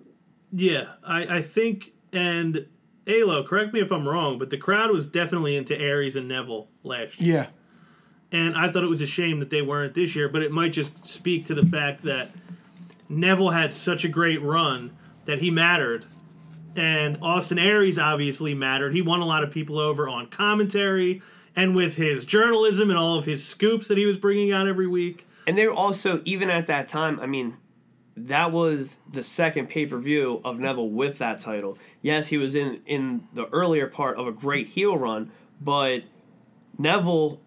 Yeah, I, I think, and Alo, correct me if I'm wrong, but the crowd was definitely into Aries and Neville last year. Yeah, And I thought it was a shame that they weren't this year, but it might just speak to the fact that Neville had such a great run that he mattered. And Austin Aries obviously mattered. He won a lot of people over on commentary and with his journalism and all of his scoops that he was bringing out every week. And they were also, even at that time, I mean, that was the second pay per view of Neville with that title. Yes, he was in in the earlier part of a great heel run, but Neville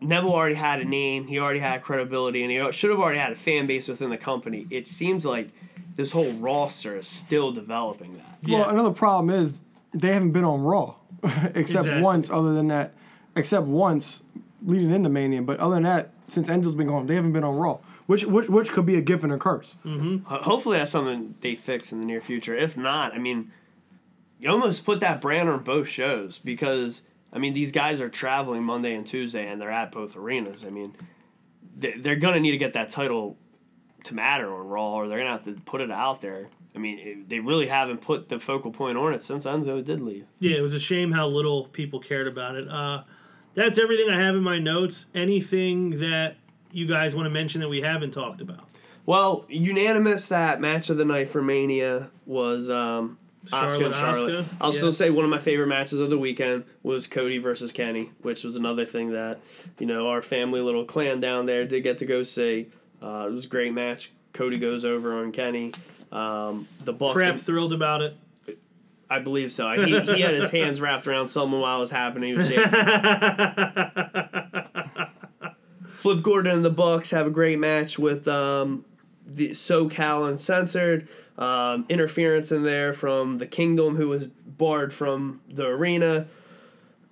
Neville already had a name, he already had credibility, and he should have already had a fan base within the company. It seems like this whole roster is still developing that. Yeah. Well, another problem is they haven't been on Raw, except Exactly. once. Other than that, except once leading into Mania. But other than that, since Enzo's been gone, they haven't been on Raw, which which which could be a gift and a curse. Ho- Hopefully, that's something they fix in the near future. If not, I mean, you almost put that brand on both shows because I mean these guys are traveling Monday and Tuesday, and they're at both arenas. I mean, they- they're gonna need to get that title to matter on Raw, or they're gonna have to put it out there. I mean, it, they really haven't put the focal point on it since Enzo did leave. Yeah, it was a shame how little people cared about it. Uh, that's everything I have in my notes. Anything that you guys want to mention that we haven't talked about? Well, unanimous that match of the night for Mania was um, Asuka and Charlotte. Asuka, I'll still say one of my favorite matches of the weekend was Cody versus Kenny, which was another thing that you know our family little clan down there did get to go see. Uh, it was a great match. Cody goes over on Kenny. Um, the Bucks, Prep thrilled about it. I believe so. He, he had his hands wrapped around someone while it was happening. He was shaking. Flip Gordon and the Bucks have a great match with um, the SoCal Uncensored. Um, interference in there from the Kingdom, who was barred from the arena.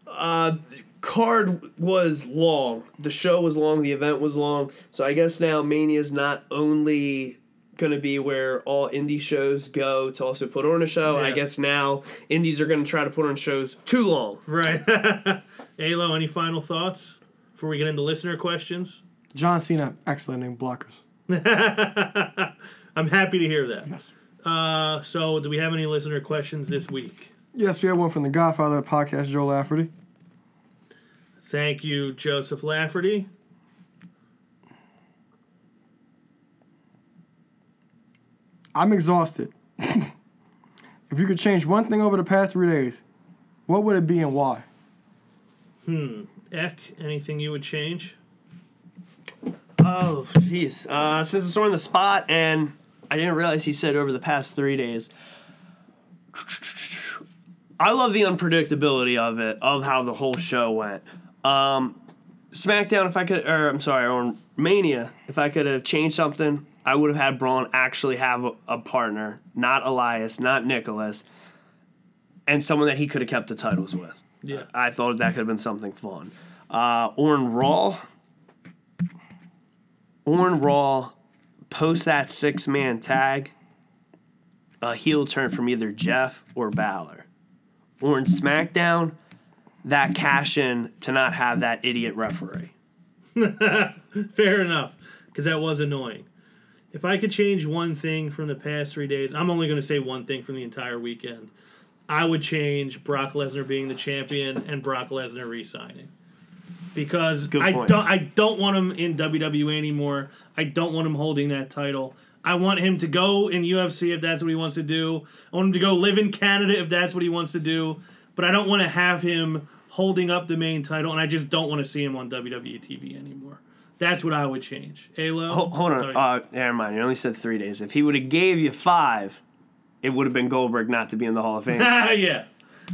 Uh, card was long. The show was long. The event was long. So I guess now Mania is not only going to be where all indie shows go to also put on a show. I guess now indies are going to try to put on shows too long. Right. Alo, any final thoughts before we get into listener questions? John Cena, excellent in blockers. I'm happy to hear that. Yes. Uh, so, do we have any listener questions this week? Yes, we have one from the Godfather of the podcast, Joe Lafferty. Thank you, Joseph Lafferty. I'm exhausted. if you could change one thing over the past three days, what would it be and why? Eck, anything you would change? Oh, jeez. Uh, since it's on the spot, and I didn't realize he said over the past three days. I love the unpredictability of it, of how the whole show went. Um, SmackDown, if I could, or I'm sorry, on Mania, if I could have changed something, I would have had Braun actually have a, a partner, not Elias, not Nicholas, and someone that he could have kept the titles with. Yeah. I thought that could have been something fun. Uh, Raw, on Raw, post that six man tag, a heel turn from either Jeff or Balor. On SmackDown, that cash in to not have that idiot referee. Fair enough, because that was annoying. If I could change one thing from the past three days, I'm only going to say one thing from the entire weekend. I would change Brock Lesnar being the champion and Brock Lesnar re-signing. Because I don't I don't want him in WWE anymore. I don't want him holding that title. I want him to go in UFC if that's what he wants to do. I want him to go live in Canada if that's what he wants to do. But I don't want to have him holding up the main title, and I just don't want to see him on WWE TV anymore. That's what I would change. Halo. Hold, hold on. Uh, never mind. You only said three days. If he would have gave you five, it would have been Goldberg not to be in the Hall of Fame. yeah.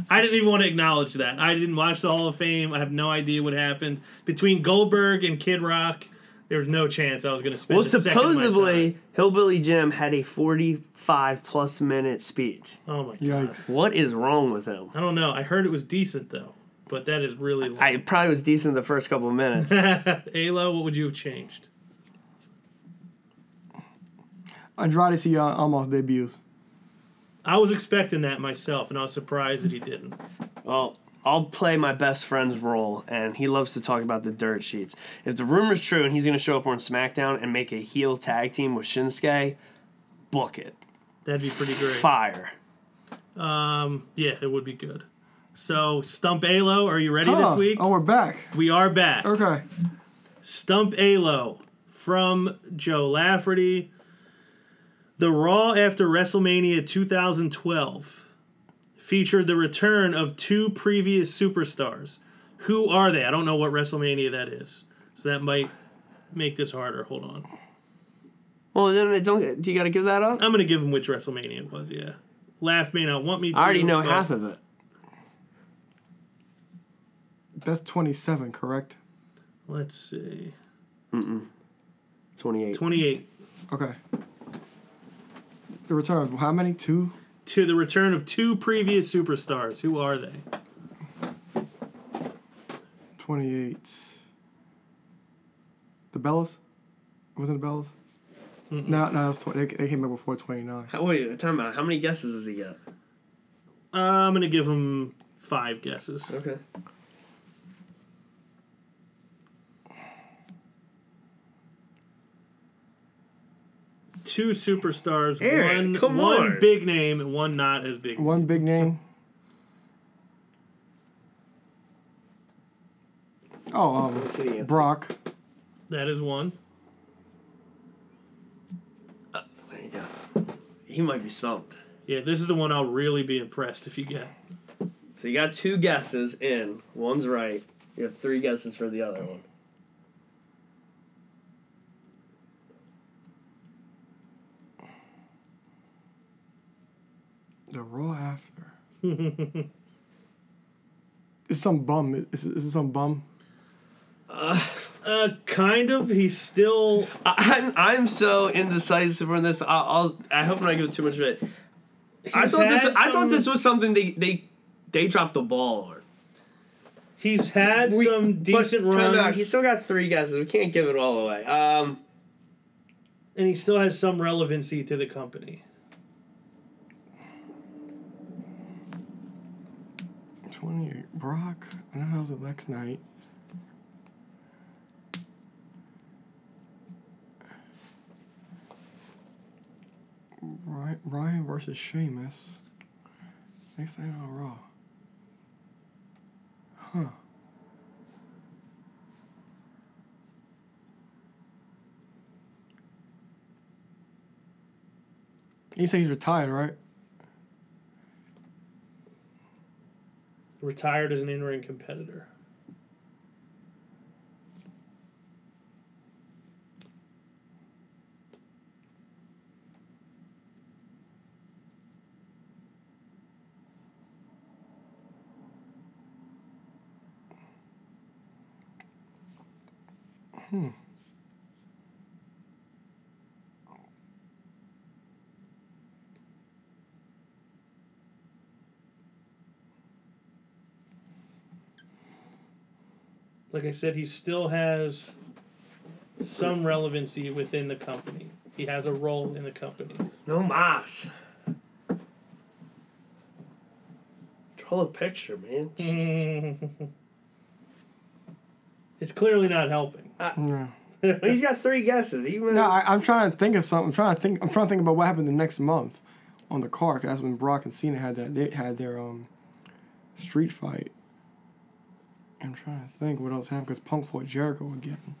I didn't even want to acknowledge that. I didn't watch the Hall of Fame. I have no idea what happened between Goldberg and Kid Rock. There was no chance I was going to spend. well, a second of my supposedly, time. Hillbilly Jim had a 45 plus minute speech. Oh my god. Yikes. What is wrong with him? I don't know. I heard it was decent though, but that is really. Long. I it probably was decent the first couple of minutes. Alo, what would you have changed? Andrade see uh, almost debuts. I was expecting that myself, and I was surprised that he didn't. Well, I'll play my best friend's role, and he loves to talk about the dirt sheets. If the rumor's true and he's going to show up on SmackDown and make a heel tag team with Shinsuke, book it. That'd be pretty great. Fire. Um, yeah, it would be good. So, Stump Alo, are you ready Huh. this week? Oh, we're back. We are back. Okay. Stump Alo from Joe Lafferty. The Raw after WrestleMania 2012 featured the return of two previous superstars. Who are they? I don't know what WrestleMania that is. So that might make this harder. Hold on. Well, don't do you got to give that up? I'm going to give them which WrestleMania it was, yeah. Laugh may not want me to. I already know but half of it. That's 27, correct? Let's see. Mm. 28. 28. Okay. The return of how many? Two? To the return of two previous superstars. Who are they? 28. The Bellas? Wasn't the Bellas? No, no, it was 20, they, they came up before 29. How, wait, time out. How many guesses does he get? Uh, I'm going to give him five guesses. Okay. Two superstars, Eric, one come one on. big name and one not as big. One big name. Oh, um, see the. Brock. That is one. There you go. He might be stumped. Yeah, this is the one I'll really be impressed if you get. So you got two guesses in. One's right. You have three guesses for the other one. The Raw after. it's some bum. Is, is it some bum? Uh, kind of. He's still. I'm I'm so indecisive on this. I'll, I'll I hope I'm not giving too much of it. I thought this had I thought this was something they they they dropped the ball on. He's had We- some but decent time out, runs, He still got three guesses. We can't give it all away. Um, and he still has some relevancy to the company. Twenty-eight. Brock. I know that was the next night. Bryan, versus Sheamus. Next night on Raw. Huh. You say he's retired, right? Retired as an in-ring competitor. Hmm. Like I said, he still has some relevancy within the company. He has a role in the company. no mas. Draw a picture, man. It's clearly not helping. Yeah. He's got three guesses. Even No, I, I'm trying to think of something. I'm trying to think. I'm trying to think about what happened the next month on the card. 'cause that's when Brock and Cena had that. They had their um street fight. I'm trying to think what else happened because Punk fought Jericho again.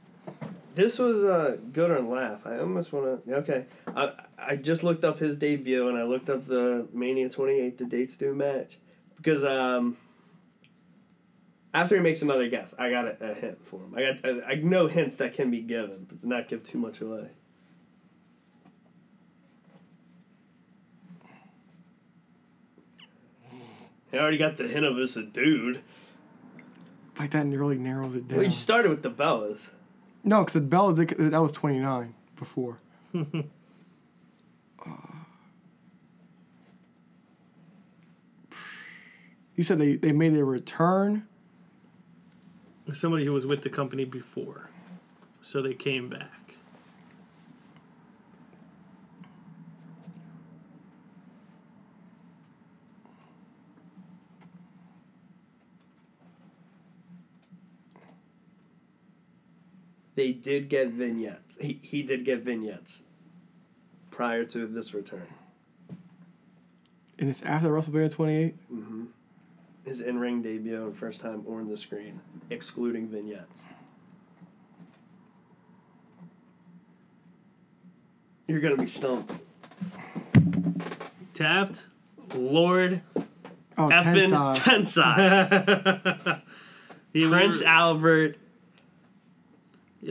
This was uh, good on laugh. I almost want to. Okay, I I just looked up his debut and I looked up the Mania twenty eight, the dates due match, because um. After he makes another guess, I got a, a hint for him. I got I, I know hints that can be given, but not give too much away. I already got the hint of it's a dude. Like that really narrows it down. Well, you started with the Bellas. no, because the Bellas that was 29 before. Uh, you said they, they made their return. Somebody who was with the company before. So they came back. They did get vignettes. He, he did get vignettes prior to this return. And it's after WrestleMania 28. Mm-hmm. His in ring debut and first time on the screen, excluding vignettes. You're gonna be stumped. Tapped. Lord Oh, effing Tensai. Tensai. Prince Albert.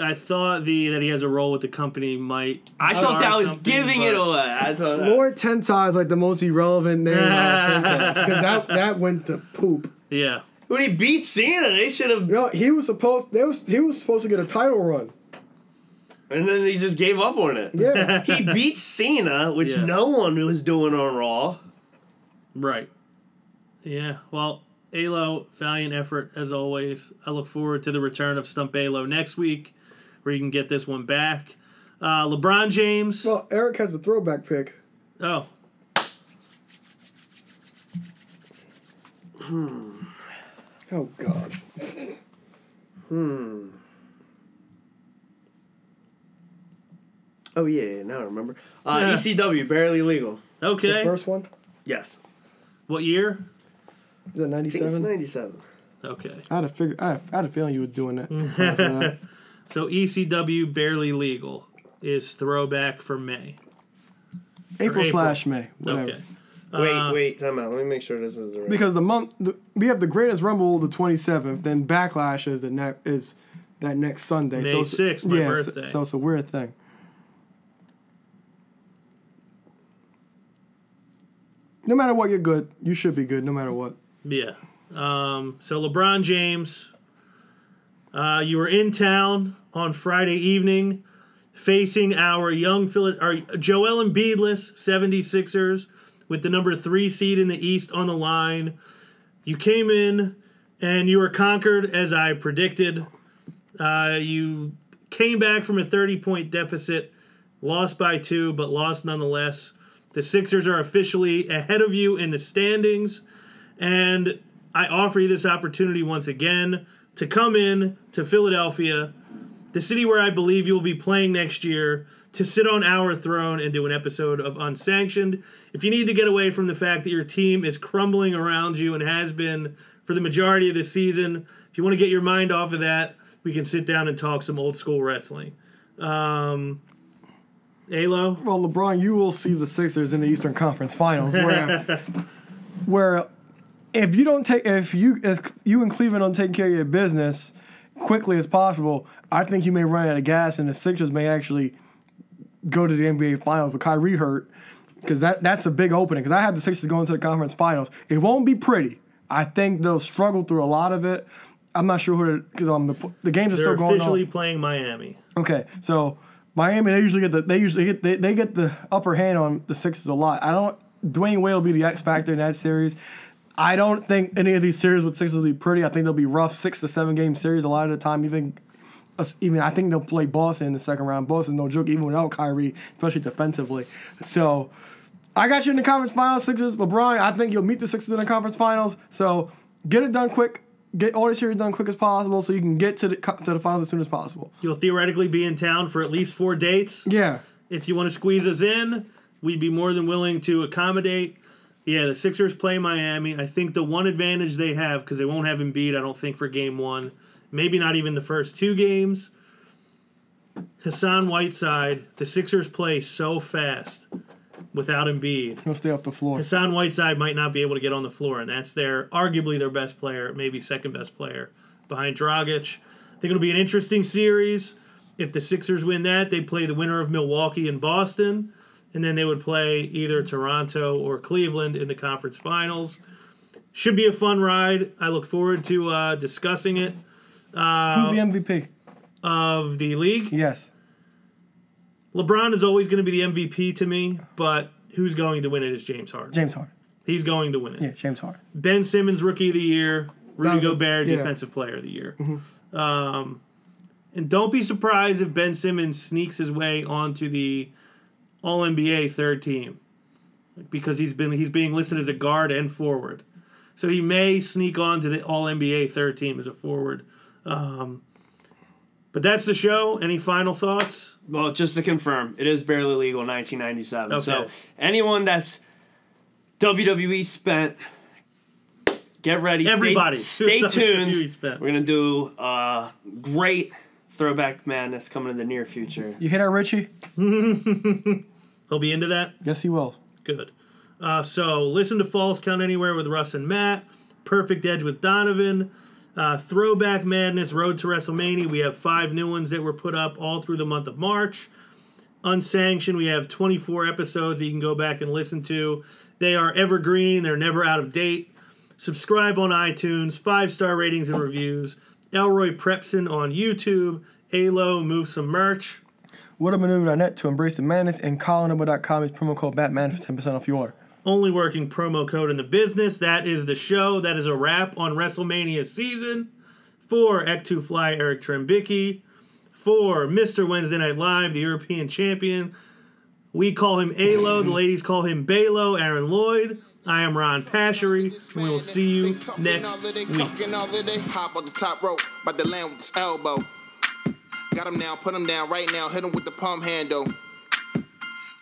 I thought the that he has a role with the company might. I thought jar that was giving it but- away. I thought that. Lord Tensai is like the most irrelevant name I've think of, because that that went to poop. Yeah. When he beat Cena, they should have. You know, he was supposed they was he was supposed to get a title run. And then he just gave up on it. Yeah. He beat Cena, which Yeah. no one was doing on Raw. Right. Yeah. Well, Alo, valiant effort as always. I look forward to the return of Stump Alo next week, where you can get this one back. Uh, LeBron James. well, Eric has a throwback pick. Oh, Hmm. Oh God. Hmm. Oh yeah, yeah now I remember. Uh, Yeah. ECW, barely legal. Okay. First one Yes. What year? is that I think it's 97? 97. Okay. I had a figure. I had, I had a feeling you were doing that. After that. So ECW barely legal is throwback for May. April, April. slash May, whatever. Okay. Wait, Uh, wait, time out. Let me make sure this is the right. Because the month the, we have the greatest rumble the 27th, then backlash is the next is that next Sunday. May so it's- 6th, my yeah, birthday. So, so it's a weird thing. No matter what, you're good. You should be good, no matter what. Yeah. Um, so LeBron James, uh, you were in town on Friday evening facing our young Phil- our Joel Embiidless 76ers with the number three seed in the East on the line. You came in and you were conquered as I predicted. Uh, you came back from a 30 point deficit, lost by two, but lost nonetheless. The Sixers are officially ahead of you in the standings. And I offer you this opportunity once again to come in to Philadelphia, the city where I believe you'll be playing next year, to sit on our throne and do an episode of Unsanctioned. If you need to get away from the fact that your team is crumbling around you and has been for the majority of the season, if you want to get your mind off of that, we can sit down and talk some old school wrestling. Um, Alo? Well, LeBron, you will see the Sixers in the Eastern Conference Finals, where, where if you don't take if you if you and Cleveland don't take care of your business quickly as possible, I think you may run out of gas, and the Sixers may actually go to the NBA Finals with Kyrie hurt, because that that's a big opening. Because I had the Sixers going to the conference finals. It won't be pretty. I think they'll struggle through a lot of it. I'm not sure who because um, the the games are They're still going officially on. playing Miami. Okay, so Miami they usually get the they usually get they, they get the upper hand on the Sixers a lot. I don't Dwyane Wade will be the X factor in that series. I don't think any of these series with Sixers will be pretty. I think they'll be rough six to seven game series a lot of the time. Even even I think they'll play Boston in the second round. Boston's no joke even without Kyrie, especially defensively. So I got you in the conference finals, Sixers, LeBron. I think you'll meet the Sixers in the conference finals. So get it done quick. Get all the series done quick as possible, so you can get to the to the finals as soon as possible. You'll theoretically be in town for at least four dates. Yeah. If you want to squeeze us in, we'd be more than willing to accommodate. Yeah, the Sixers play Miami. I think the one advantage they have, because they won't have Embiid, I don't think, for game one, maybe not even the first two games. Hassan Whiteside, the Sixers play so fast without Embiid. He'll stay off the floor. Hassan Whiteside might not be able to get on the floor, and that's their arguably their best player, maybe second best player behind Dragic. I think it'll be an interesting series. If the Sixers win that, they play the winner of Milwaukee and Boston, and then they would play either Toronto or Cleveland in the conference finals. Should be a fun ride. I look forward to uh, discussing it Who's the MVP? of the league. Yes. LeBron is always going to be the MVP to me, but who's going to win it is James Harden. James Harden. He's going to win it. Yeah, James Harden. Ben Simmons, rookie of the year. Rudy Gobert, yeah. Mm-hmm. defensive player of the year. Um, and don't be surprised if Ben Simmons sneaks his way onto the All NBA third team, because he's been he's being listed as a guard and forward, so he may sneak onto the All NBA third team as a forward. Um, but that's the show. Any final thoughts? Well, just to confirm, it is barely legal in 1997. So anyone that's WWE spent, get ready. Everybody, stay, WWE tuned. We're gonna do uh, great throwback madness coming in the near future. You hit that, Richie? He'll be into that. Yes, he will. Good. Uh, so listen to Falls Count Anywhere with Russ and Matt. Perfect Edge with Donovan. Uh, Throwback Madness Road to WrestleMania. We have five new ones that were put up all through the month of March. Unsanctioned, we have 24 episodes that you can go back and listen to. They are evergreen, they're never out of date. Subscribe on iTunes, five star ratings and reviews. Elroy Prepson on YouTube. Alo, move some merch. Whatamaneuver.net to embrace the madness and collinnumber.com is promo code Batman for 10% off your order. only working promo code in the business. That is the show. That is a wrap on WrestleMania season. For Ek2 Fly, Eric Trembicki. For Mr. Wednesday Night Live, the European champion. We call him Alo. The ladies call him Balo, Aaron Lloyd. I am Ron Pashery. We will see you next week. hop on the top rope, by the land with his elbow. Got him now, put him down right now, hit him with the palm handle.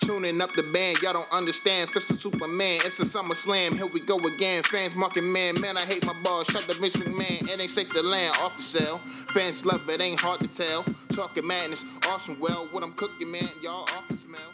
Tuning up the band, y'all don't understand. Superman, it's a summer slam. Here we go again. Fans marking man, man, I hate my. Shut the Vince it ain't safe to land off the. Fans love it, ain't hard to tell. Talking madness, awesome. Well, what I'm cooking, man, y'all off the smell.